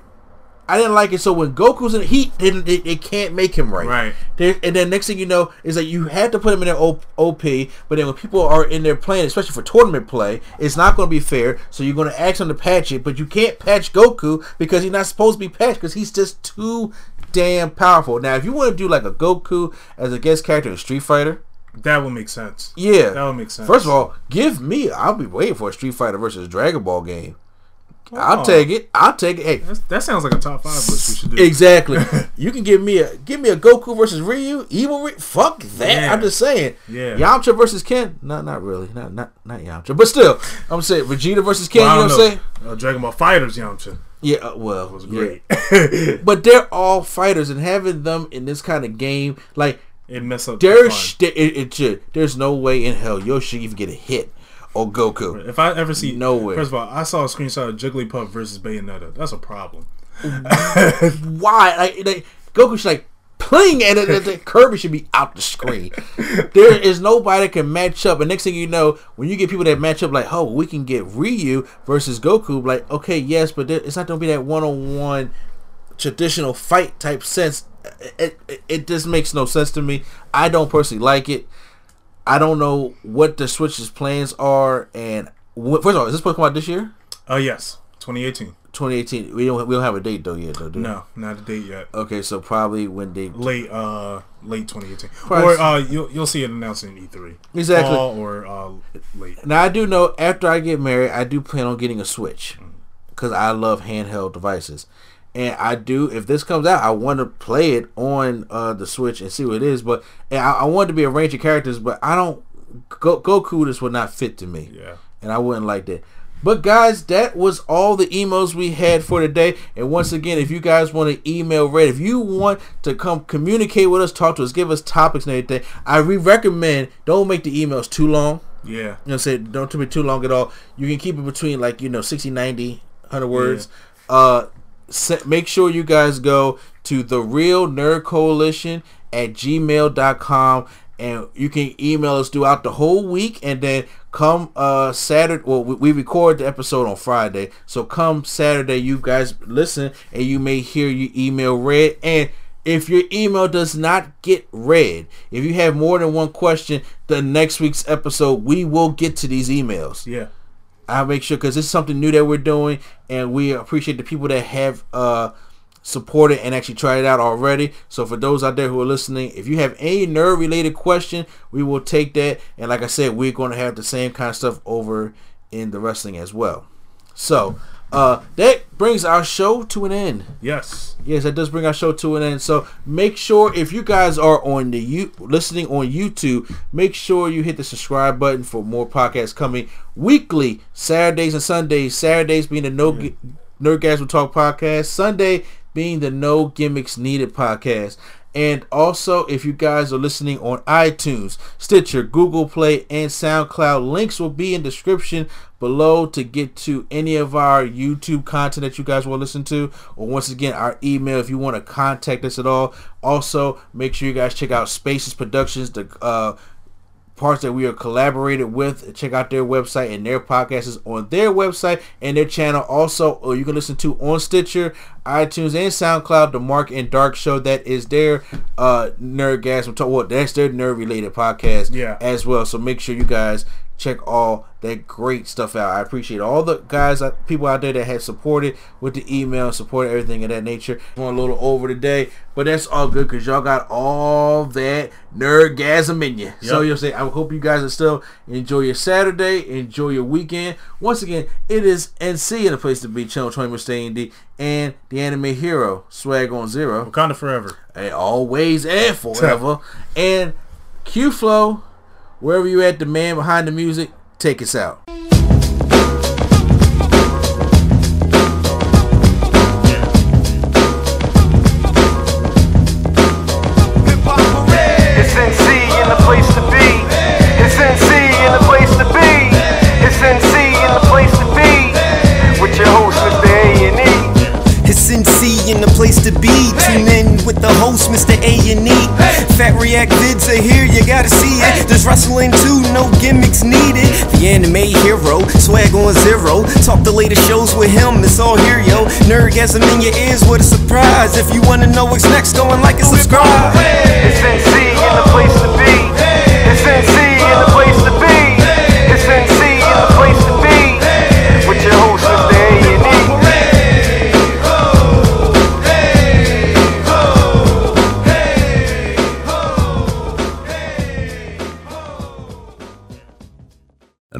I didn't like it. So when Goku's in heat, didn't it, it can't make him right. Right. There, and then next thing you know is that you had to put him in their O- OP, but then when people are in there playing, especially for tournament play, it's not going to be fair. So you're going to ask them to patch it, but you can't patch Goku because he's not supposed to be patched because he's just too damn powerful. Now, if you want to do like a Goku as a guest character in Street Fighter, That would make sense. yeah, That would make sense. First of all, give me. I'll be waiting for a Street Fighter versus Dragon Ball game. I'll Oh. take it. I'll take it. Hey, That's, that sounds like a top five list we should do. Exactly. <laughs> you can give me a give me a Goku versus Ryu, evil Ryu. Fuck that. Yeah. I'm just saying. Yeah. Yamcha versus Ken. Not not really. Not not not Yamcha. But still, I'm saying Vegeta versus Ken. Well, you know don't what I'm saying? Uh, Dragon Ball FighterZ Yamcha Yeah. Uh, well, was yeah. great. <laughs> <laughs> But they're all fighters, and having them in this kind of game, like it messed up. the there's fun. it, it should. There's no way in hell Yoshi even get a hit on Goku. If I ever see Nowhere. First of all, I saw a screenshot of Jigglypuff versus Bayonetta. That's a problem. <laughs> why like, like Goku should like playing and Kirby should be out the screen. <laughs> there is nobody that can match up. And next thing you know, when you get people that match up, like oh, we can get Ryu versus Goku. Like okay, yes, but there, it's not gonna be that one on one traditional fight type sense. It, it it just makes no sense to me. I don't personally like it. I don't know what the Switch's plans are. And wh- first of all, is this supposed to come out this year? Oh yes, 2018. 2018. We don't we don't have a date though yet though. Do we? No, not a date yet. Okay, so probably when they Late, uh, late 2018, Price. or uh, you'll you'll see it announced in E3. Exactly. Fall or uh, late. Now I do know after I get married, I do plan on getting a Switch because I love handheld devices, and I do. If this comes out, I want to play it on uh, the Switch and see what it is. But and I, I want to be a range of characters, but I don't. Go, Goku this would not fit to me, Yeah. and I wouldn't like that. But guys, that was all the emails we had for today. And once again, if you guys want to email Red, if you want to come communicate with us, talk to us, give us topics and everything, I re recommend don't make the emails too long. Yeah. You know, say don't be too long at all. You can keep it between like you know 60, 90, 100 words. Uh, se- make sure you guys go to the Real Nerd Coalition at gmail.com and you can email us throughout the whole week and then come uh Saturday well we, we record the episode on Friday so come Saturday you guys listen and you may hear your email read and if your email does not get read, if you have more than one question, the next week's episode we will get to these emails. Yeah. I'll make sure because it's something new that we're doing, and we appreciate the people that have uh, supported and actually tried it out already. So for those out there who are listening, if you have any nerd related question, we will take that. And like I said, we're going to have the same kind of stuff over in the wrestling as well. So uh, that brings our show to an end. Yes. Yes, that does bring our show to an end. So make sure if you guys are on the you listening on YouTube, make sure you hit the subscribe button for more podcasts coming weekly, Saturdays and Sundays. Saturdays being the No Gi- Nerdgasm Talk podcast, Sunday being the No Gimmicks Needed podcast. And also, if you guys are listening on iTunes, Stitcher, Google Play, and SoundCloud, links will be in description below to get to any of our YouTube content that you guys want to listen to. Or once again, our email if you want to contact us at all. Also, make sure you guys check out Spaces Productions, the uh, parts that we are collaborated with. Check out their website and their podcast is on their website and their channel. Also, or you can listen to on Stitcher, iTunes, and SoundCloud. The Mark and Dark Show that is their uh Nerdgasm talk. Well, that's their nerd related podcast Yeah. as well. So make sure you guys check all that great stuff out. I appreciate all the guys, uh, people out there that have supported with the email, supported everything of that nature. Going a little over today, but that's all good because y'all got all that nerdgasm in you. So you'll say, I hope you guys are still enjoy your Saturday, enjoy your weekend. Once again, it is NC in the place to be. Channel 20 with Stay D and the anime hero Swag on Zero Wakanda forever. and always and forever. and Q Flow, wherever you at, the man behind the music, take us out. To be. Tune in with the host, Mr. A and E. Fat React vids are here, you gotta see it. There's wrestling too, no gimmicks needed. The anime hero, swag on zero. Talk the latest shows with him, it's all here, yo. Nerdgasm in your ears, what a surprise. If you wanna know what's next, go and like and subscribe. It's NC in the place to be. It's NC